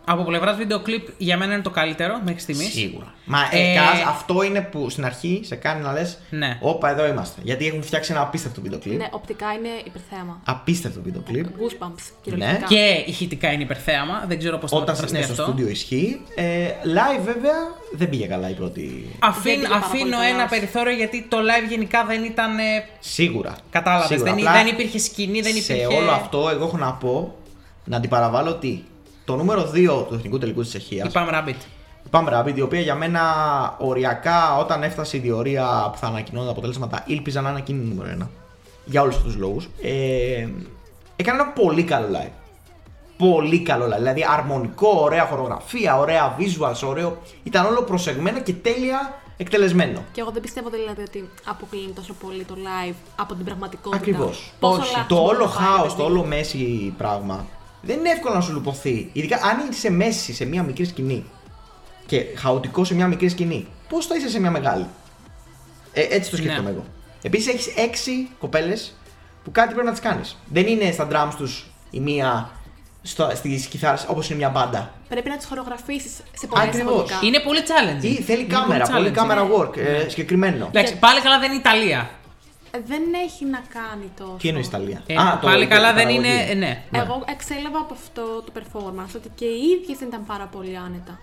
από πλευράς βίντεο κλιπ για μένα είναι το καλύτερο μέχρι στιγμής. Σίγουρα. Μα ε, Ε, Κaz, αυτό είναι που στην αρχή σε κάνει να λες: Ναι. Όπα, εδώ είμαστε. Γιατί έχουν φτιάξει ένα απίστευτο βίντεο κλιπ. Ναι, οπτικά είναι υπερθέαμα. Απίστευτο βίντεο κλιπ. Goosebumps, κυριολεκτικά. Και ηχητικά είναι υπερθέαμα. Δεν ξέρω πώς θα Όταν μεταφραστεί ναι, στο αυτό. στούντιο ισχύει. Ε, live βέβαια δεν πήγε καλά η πρώτη. Αφήν, Δεν πήγε πάρα αφήνω πολύ καλά, ένα όχι. περιθώριο γιατί το live γενικά δεν ήταν. ε, Σίγουρα. Κατάλαβες. Σίγουρα. Δεν, Απλά δεν υπήρχε σκηνή, δεν υπήρχε. Σε όλο αυτό, εγώ έχω να πω να αντιπαραβάλλω ότι το νούμερο 2 του εθνικού τελικού της Τσεχίας. Η Pam Rabbit. Η Pam Rabbit, η οποία για μένα οριακά όταν έφτασε η διορία που θα ανακοινώνουν τα αποτελέσματα, ήλπιζα να είναι εκείνη η νούμερο 1. Για όλους αυτούς τους λόγους. Ε, έκανε ένα πολύ καλό live. Πολύ καλό live. Δηλαδή αρμονικό, ωραία χορογραφία, ωραία visuals, ωραίο. Ήταν όλο προσεγμένο και τέλεια εκτελεσμένο. Και εγώ δεν πιστεύω δηλαδή ότι αποκλίνει τόσο πολύ το live από την πραγματικότητα. Ακριβώς. Πόσο λάθος Το μπορεί όλο να πάει, χάος, παιδί. το όλο μέση πράγμα δεν είναι εύκολο να σου λουποθεί. Ειδικά αν είσαι μέση σε μια μικρή σκηνή και χαοτικός σε μια μικρή σκηνή, πώς θα είσαι σε μια μεγάλη; Ε, έτσι το σκέφτομαι Ναι. εγώ. Επίσης έχεις έξι κοπέλες που κάτι πρέπει να τις κάνεις. Δεν είναι στα drums τους η μία στι κιθάρες όπως είναι μια μπάντα. Πρέπει να τις χορογραφήσεις σε πολλά Ακριβώς. εισαγωγικά. Είναι πολύ challenging. Ή θέλει Είναι κάμερα, πολύ challenging. κάμερα work, ε, συγκεκριμένο. Εντάξει, πάλι καλά δεν είναι Ιταλία. Ε, Δεν έχει να κάνει τόσο. Τι εννοείς Ιταλία; Ε, Α, το- πάλι το- καλά η δεν παραγωγή. είναι. ε, ναι. Εγώ εξέλαβα από αυτό το performance ότι και οι ίδιες δεν ήταν πάρα πολύ άνετα.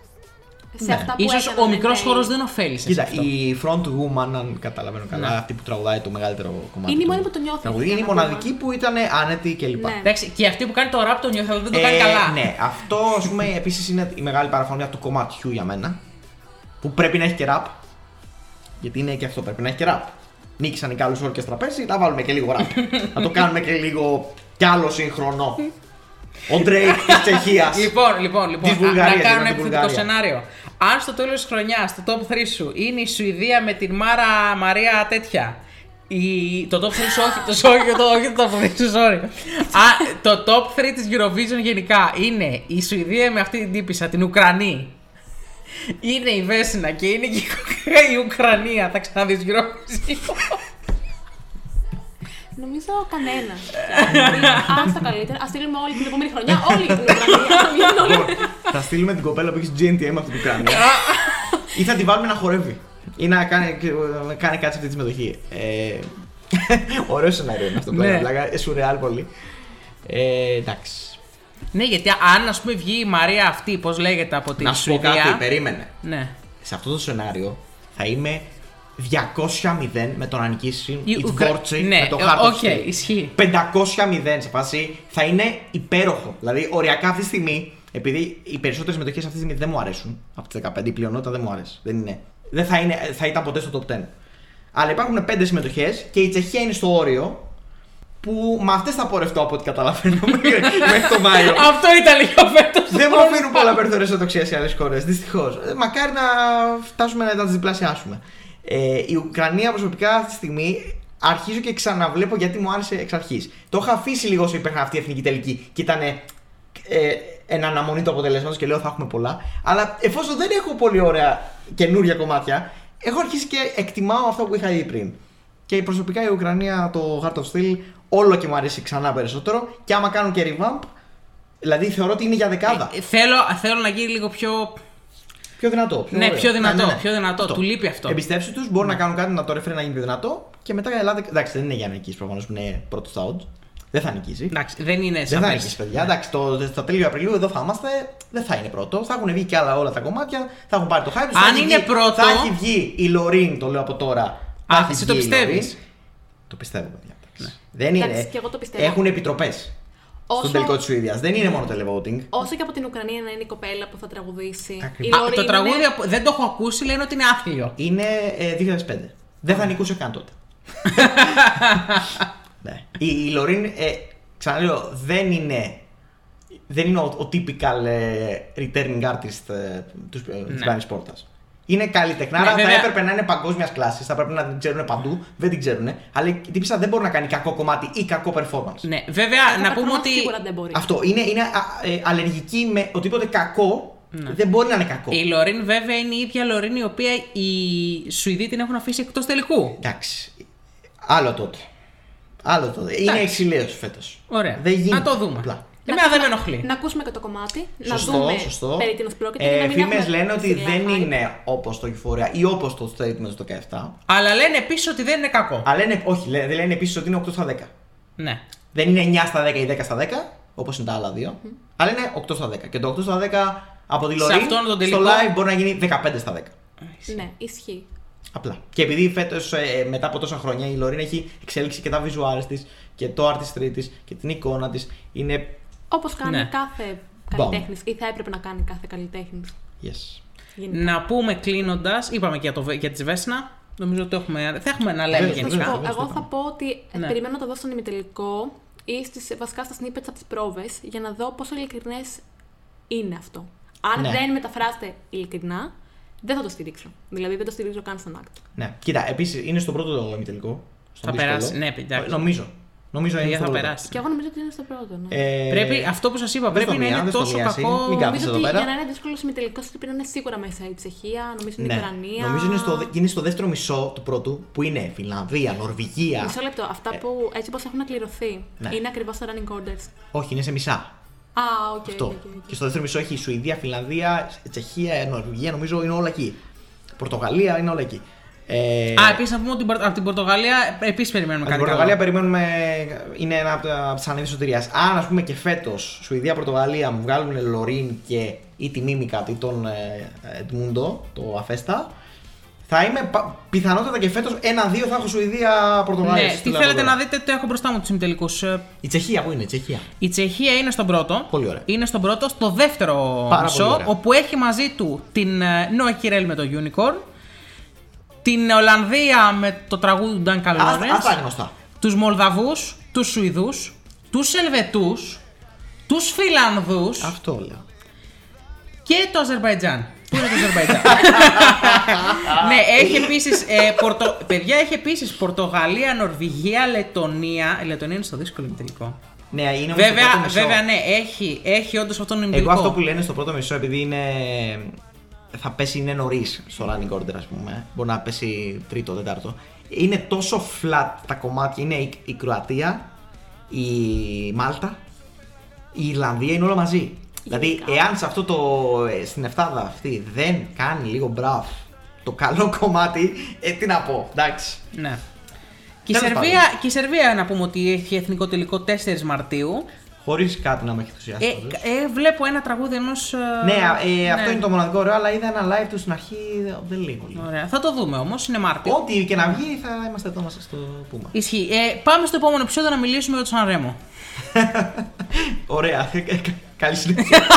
Σε Ναι. αυτά που Ίσως έκαναν ο μικρός εν τέλει. χώρος δεν ωφέλησε. σε Κοίτα, αυτό. η front woman, αν καταλαβαίνω καλά, Ναι. αυτή που τραγουδάει το μεγαλύτερο κομμάτι. Είναι η του μόνη που το νιώθει τραγουδιού, αυτό Είναι η το μοναδική που ήταν άνετη κλπ. Ναι. Εντάξει, και αυτή που κάνει το rap το νιώθω, αλλά δεν το κάνει Ε, καλά. Ναι, αυτό ας πούμε επίσης είναι η μεγάλη παραφωνία του κομματιού για μένα. Που πρέπει να έχει και rap. Γιατί είναι και αυτό, πρέπει να έχει και rap. Νίκησαν οι καλού όρκεστρα πέρσι, να βάλουμε και λίγο rap. να το κάνουμε και λίγο κι άλλο σύγχρονο. Ο Drake της Τσεχίας. Λοιπόν, λοιπόν, λοιπόν. Της να- Βουλγαρίας, να κάνω ένα είναι από τη επιθετικό Βουλγαρίας. σενάριο. Αν στο τέλος της χρονιάς το top 3 σου είναι η Σουηδία με την Μάρα Μαρία τέτοια. Η, το top 3 σου, όχι, το, όχι, το, όχι το top 3 σου, sorry. Α, το top 3 της Eurovision γενικά είναι η Σουηδία με αυτή την τύπησα, την Ουκρανή. Είναι η Βέσινα και είναι και η- η Ουκρανία. Θα ξαναδείς Eurovision. Νομίζω κανένας. Α το καλύτερα. Α στείλουμε όλη την επόμενη χρονιά. Όλη την Ουκρανία. Θα βγαίνουν όλοι. θα στείλουμε την κοπέλα που έχει GNTM από την Ουκρανία. ή θα τη βάλουμε να χορεύει. Ή να κάνει, να κάνει κάτι σε αυτή τη συμμετοχή. Ε, ωραίο σενάριο είναι αυτό. Ναι. Πλάκα, πλάκα, ε, σουρεάλ πολύ. Ε, εντάξει. Ναι, γιατί αν ας πούμε βγει η Μαρία αυτή, πώς λέγεται από την Να σου πω Σουηδία. κάτι, περίμενε. Ναι. Σε αυτό το σενάριο θα είμαι 200-0 με το να νικήσει Η η Ουκρα- Τβόρτσι ναι, με το ε, Heart of οκ, Steel. ισχύει. 500-0 σε φάση θα είναι υπέροχο. Δηλαδή, οριακά αυτή τη στιγμή, επειδή οι περισσότερες συμμετοχές αυτή τη στιγμή δεν μου αρέσουν, από τις 15 η πλειονότητα δεν μου αρέσει. Δεν, είναι, δεν θα, είναι, θα ήταν ποτέ στο top 10. Αλλά υπάρχουν 5 συμμετοχές και η Τσεχία είναι στο όριο που με αυτές θα πορευτώ από ό,τι καταλαβαίνω μέχρι <laughs> μέχρι το Μάιο. Αυτό ήταν λίγο φέτος. Δεν μου αφήνουν πολλά περιθώρια αισιοδοξία οι άλλες χώρες, δυστυχώς. Μακάρι να φτάσουμε να τι διπλασιάσουμε. Ε, η Ουκρανία προσωπικά αυτή τη στιγμή αρχίζω και ξαναβλέπω γιατί μου άρεσε εξ αρχής. Το είχα αφήσει λίγο όσο υπήρχαν αυτή η εθνική τελική και ήταν ε, ένα αναμονή του αποτελέσματος και λέω θα έχουμε πολλά. Αλλά εφόσον δεν έχω πολύ ωραία καινούργια κομμάτια, έχω αρχίσει και εκτιμάω αυτό που είχα ήδη πριν. Και προσωπικά η Ουκρανία, το Heart of Steel, όλο και μου αρέσει ξανά περισσότερο. Και άμα κάνουν και revamp, δηλαδή θεωρώ ότι είναι για δεκάδα. Ε, θέλω, θέλω να γίνει λίγο πιο. Πιο δυνατό. Πιο Ναι, ωραίο. πιο δυνατό, πιο δυνατό. Του λείπει αυτό. Εμπιστεύσου τους, μπορούν να κάνουν κάτι να το ρεφρέ να γίνει πιο δυνατό και μετά η Ελλάδα. Εντάξει, δεν είναι για να νικήσεις προφανώς που είναι πρώτος στα odds. Δεν θα νικήσει. Εντάξει, δεν είναι Δεν σαν θα πέρσι. νικήσει, παιδιά. Εντάξει, το, στο τέλειο Απριλίου εδώ θα είμαστε. Δεν θα είναι πρώτο. Θα έχουν βγει και άλλα όλα τα κομμάτια. Θα έχουν πάρει το hype. τους, θα Αν έχει είναι βγει- πρώτο- Θα έχει βγει η Λωρίν, το λέω από τώρα. θα Α, έχει εσύ το βγει η πιστεύεις; Λωρίν. Το πιστεύω, παιδιά. εντάξει. Δεν είναι. Εντάξει, και εγώ το πιστεύω. Έχουν επιτροπές Όσο- στον τελικό της Σουηδίας. Δεν είναι μόνο televoting. Όσο και από την Ουκρανία να είναι η κοπέλα που θα τραγουδήσει. Ακριβώς. η Α, Λωρίν το είναι- τραγούδι από- δεν το έχω ακούσει, λένε ότι είναι άθλιο. Είναι ε, 2005. Δεν θα νικούσε καν τότε. <laughs> ναι. Η, η Λωρίν, ε, ξαναλέω, δεν είναι, δεν είναι ο, ο typical ε, returning artist ε, τους Ναι. της Spanish Portas. Είναι καλλιτεχνάρα, Ναι, θα βέβαια. έπρεπε να είναι παγκόσμιας κλάση, θα πρέπει να την ξέρουν παντού, δεν την ξέρουν. Αλλά η τύπησα δεν μπορεί να κάνει κακό κομμάτι ή κακό performance. Ναι, βέβαια Κατά να πούμε χρόνο ότι Σίγουρα δεν μπορεί. Αυτό είναι, είναι α, ε, αλλεργική με οτιδήποτε κακό, Ναι. δεν μπορεί να είναι κακό. η Λωρίν βέβαια είναι η ίδια Λωρίν η οποία οι Σουηδοί την έχουν αφήσει εκτός τελικού. Εντάξει. Άλλο τότε. Άλλο τότε. Είναι Εντάξει. εξηλαίωση φέτος. Ωραία. Δεν γίνεται. Να το δούμε. Απλά. Εμένα δεν με ενοχλεί. Να ακούσουμε και το κομμάτι. Σωστό, να δούμε σωστό. περί τίνος πρόκειται. και να Ε, μην Φήμες έχουμε λένε ότι ψηλά δεν hype. είναι όπως το Euphoria ή όπως το Statement το 17. Αλλά λένε επίσης ότι δεν είναι κακό. Αλλά λένε, όχι, λένε, δεν λένε επίσης ότι είναι 8 στα 10. Ναι. Δεν είναι 9 στα 10 ή 10 στα 10, όπως είναι τα άλλα δύο. Αλλά είναι 8 στα 10. Και το 8 στα 10 από τη Σε Λωρίν αυτόν τον στο τελικό- live μπορεί να γίνει 15 στα 10. Ναι, ισχύει. Απλά. Και επειδή φέτος, μετά από τόσα χρόνια, η Λωρίν έχει εξέλιξει και τα visuals της και το artistry της και την εικόνα της. Είναι. Όπως κάνει Ναι. κάθε καλλιτέχνης ή θα έπρεπε να κάνει κάθε καλλιτέχνης. Yes. Να πούμε κλείνοντας, είπαμε και για, το, Βε- για τη Σβέσνα. Νομίζω ότι το έχουμε, θα έχουμε να λέμε Βέβαια, Θα σου γενικά. πω, βέβαια, εγώ βέβαια. θα πω ότι ε, Ναι. περιμένω να το δω στον ημιτελικό ή στις, βασικά στα snippets από τις πρόβες για να δω πόσο ειλικρινές είναι αυτό. Αν Ναι. δεν μεταφράσετε ειλικρινά, δεν θα το στηρίξω. Δηλαδή δεν το στηρίζω καν στον act. Ναι. Κοίτα, επίσης είναι στο πρώτο ημιτελικό. στον Θα δύσκολο. περάσει, ναι, εντάξει. Νομίζω. Νομίζω είναι Ε, στο θα πρώτο. περάσει. Και εγώ νομίζω ότι είναι στο πρώτο. Ναι. Ε, Πρέπει, αυτό που σας είπα, δες πρέπει το να μία, είναι δες το τόσο μία, εσύ. κακό. Μην κάθεσαι Νομίζω εδώ ότι πέρα. για να είναι δύσκολο ημιτελικό πρέπει να είναι σίγουρα μέσα η Τσεχία, νομίζω είναι η Ναι. Ουκρανία. Νομίζω είναι στο, είναι στο δεύτερο μισό του πρώτου που είναι Φιλανδία, Νορβηγία. Μισό λεπτό. Αυτά που έτσι όπως έχουν κληρωθεί Ναι. είναι ακριβώς τα running orders. Όχι, είναι σε μισά. Α, οκ. Αυτό. οκ, οκ, οκ. Και στο δεύτερο μισό έχει Σουηδία, Φιλανδία, Τσεχία, Νορβηγία, νομίζω είναι όλα εκεί. Πορτογαλία είναι όλα εκεί. Ε, Α, επίσης να πούμε ότι από την Πορτογαλία επίσης περιμένουμε από την κάτι Πορτογαλία καλό. περιμένουμε. Είναι ένα από τα- από τι ανέδειε σωτηρίας. Αν ας πούμε και φέτος Σουηδία-Πορτογαλία μου βγάλουν Λωρίν και ή τη Μίμικα ή τον ε, Εντμούντο, το Αφέστα, θα είμαι πα- πιθανότατα και φέτος ένα-δύο θα έχω Σουηδία-Πορτογαλία. Ναι, τι θέλετε να δείτε, το έχω μπροστά μου τους ημιτελικούς. Η Τσεχία που είναι, η Τσεχία; Η Τσεχία είναι στον πρώτο. Πολύ ωραία. Είναι στον πρώτο, στο δεύτερο Πάρα μισό, πολύ ωραία. όπου έχει μαζί του την ε, Νόα Κιρέλ με το Unicorn, την Ολλανδία με το τραγούδι του Duncan Αυτά αυτά Lawrence, είναι γνωστά. τους Μολδαβούς, τους Σουηδούς, τους Ελβετούς, τους Φιλανδούς Αυτό λέω. και το Αζερβαϊτζάν. Πού είναι το Αζερβαϊτζάν; <laughs> ναι, έχει επίσης. Ε, Πορτο... Παιδιά, έχει επίσης Πορτογαλία, Νορβηγία, Λετωνία. Η Λετωνία είναι στο δύσκολο τελικό. Ναι, είναι όμως το Βέβαια, πρώτο μισό. βέβαια, ναι, έχει, έχει όντως αυτόν τον ημιτελικό. Εγώ αυτό που λένε στο πρώτο μισό, επειδή είναι. Θα πέσει είναι νωρίς στο running order, ας πούμε. Μπορεί να πέσει τρίτο, τέταρτο. Είναι τόσο flat τα κομμάτια. Είναι η, η Κροατία, η Μάλτα, η Ιρλανδία είναι όλα μαζί. Δηλαδή, εάν σε αυτό το. ε, στην εφτάδα αυτή δεν κάνει λίγο μπραφ το καλό <laughs> κομμάτι, ε, τι να πω, εντάξει. Ναι. Και η, Τέλος Σερβία, και η Σερβία να πούμε ότι έχει εθνικό τελικό 4 Μαρτίου. Χωρίς κάτι να με έχει ενθουσιάσει. Ε, πάντως. ε, βλέπω ένα τραγούδι ενός. ναι, ε, αυτό είναι το μοναδικό ωραίο, αλλά είδα ένα live του στην αρχή, δεν λέει πολύ. Ωραία. Θα το δούμε όμως, είναι Μάρτιο. Ό,τι και να βγει θα είμαστε εδώ να σας το πούμε. Ισχύει. Ε, πάμε στο επόμενο επεισόδιο να μιλήσουμε για τον Σαν Ρέμο. <laughs> Ωραία. Καλή συνέχεια. <laughs>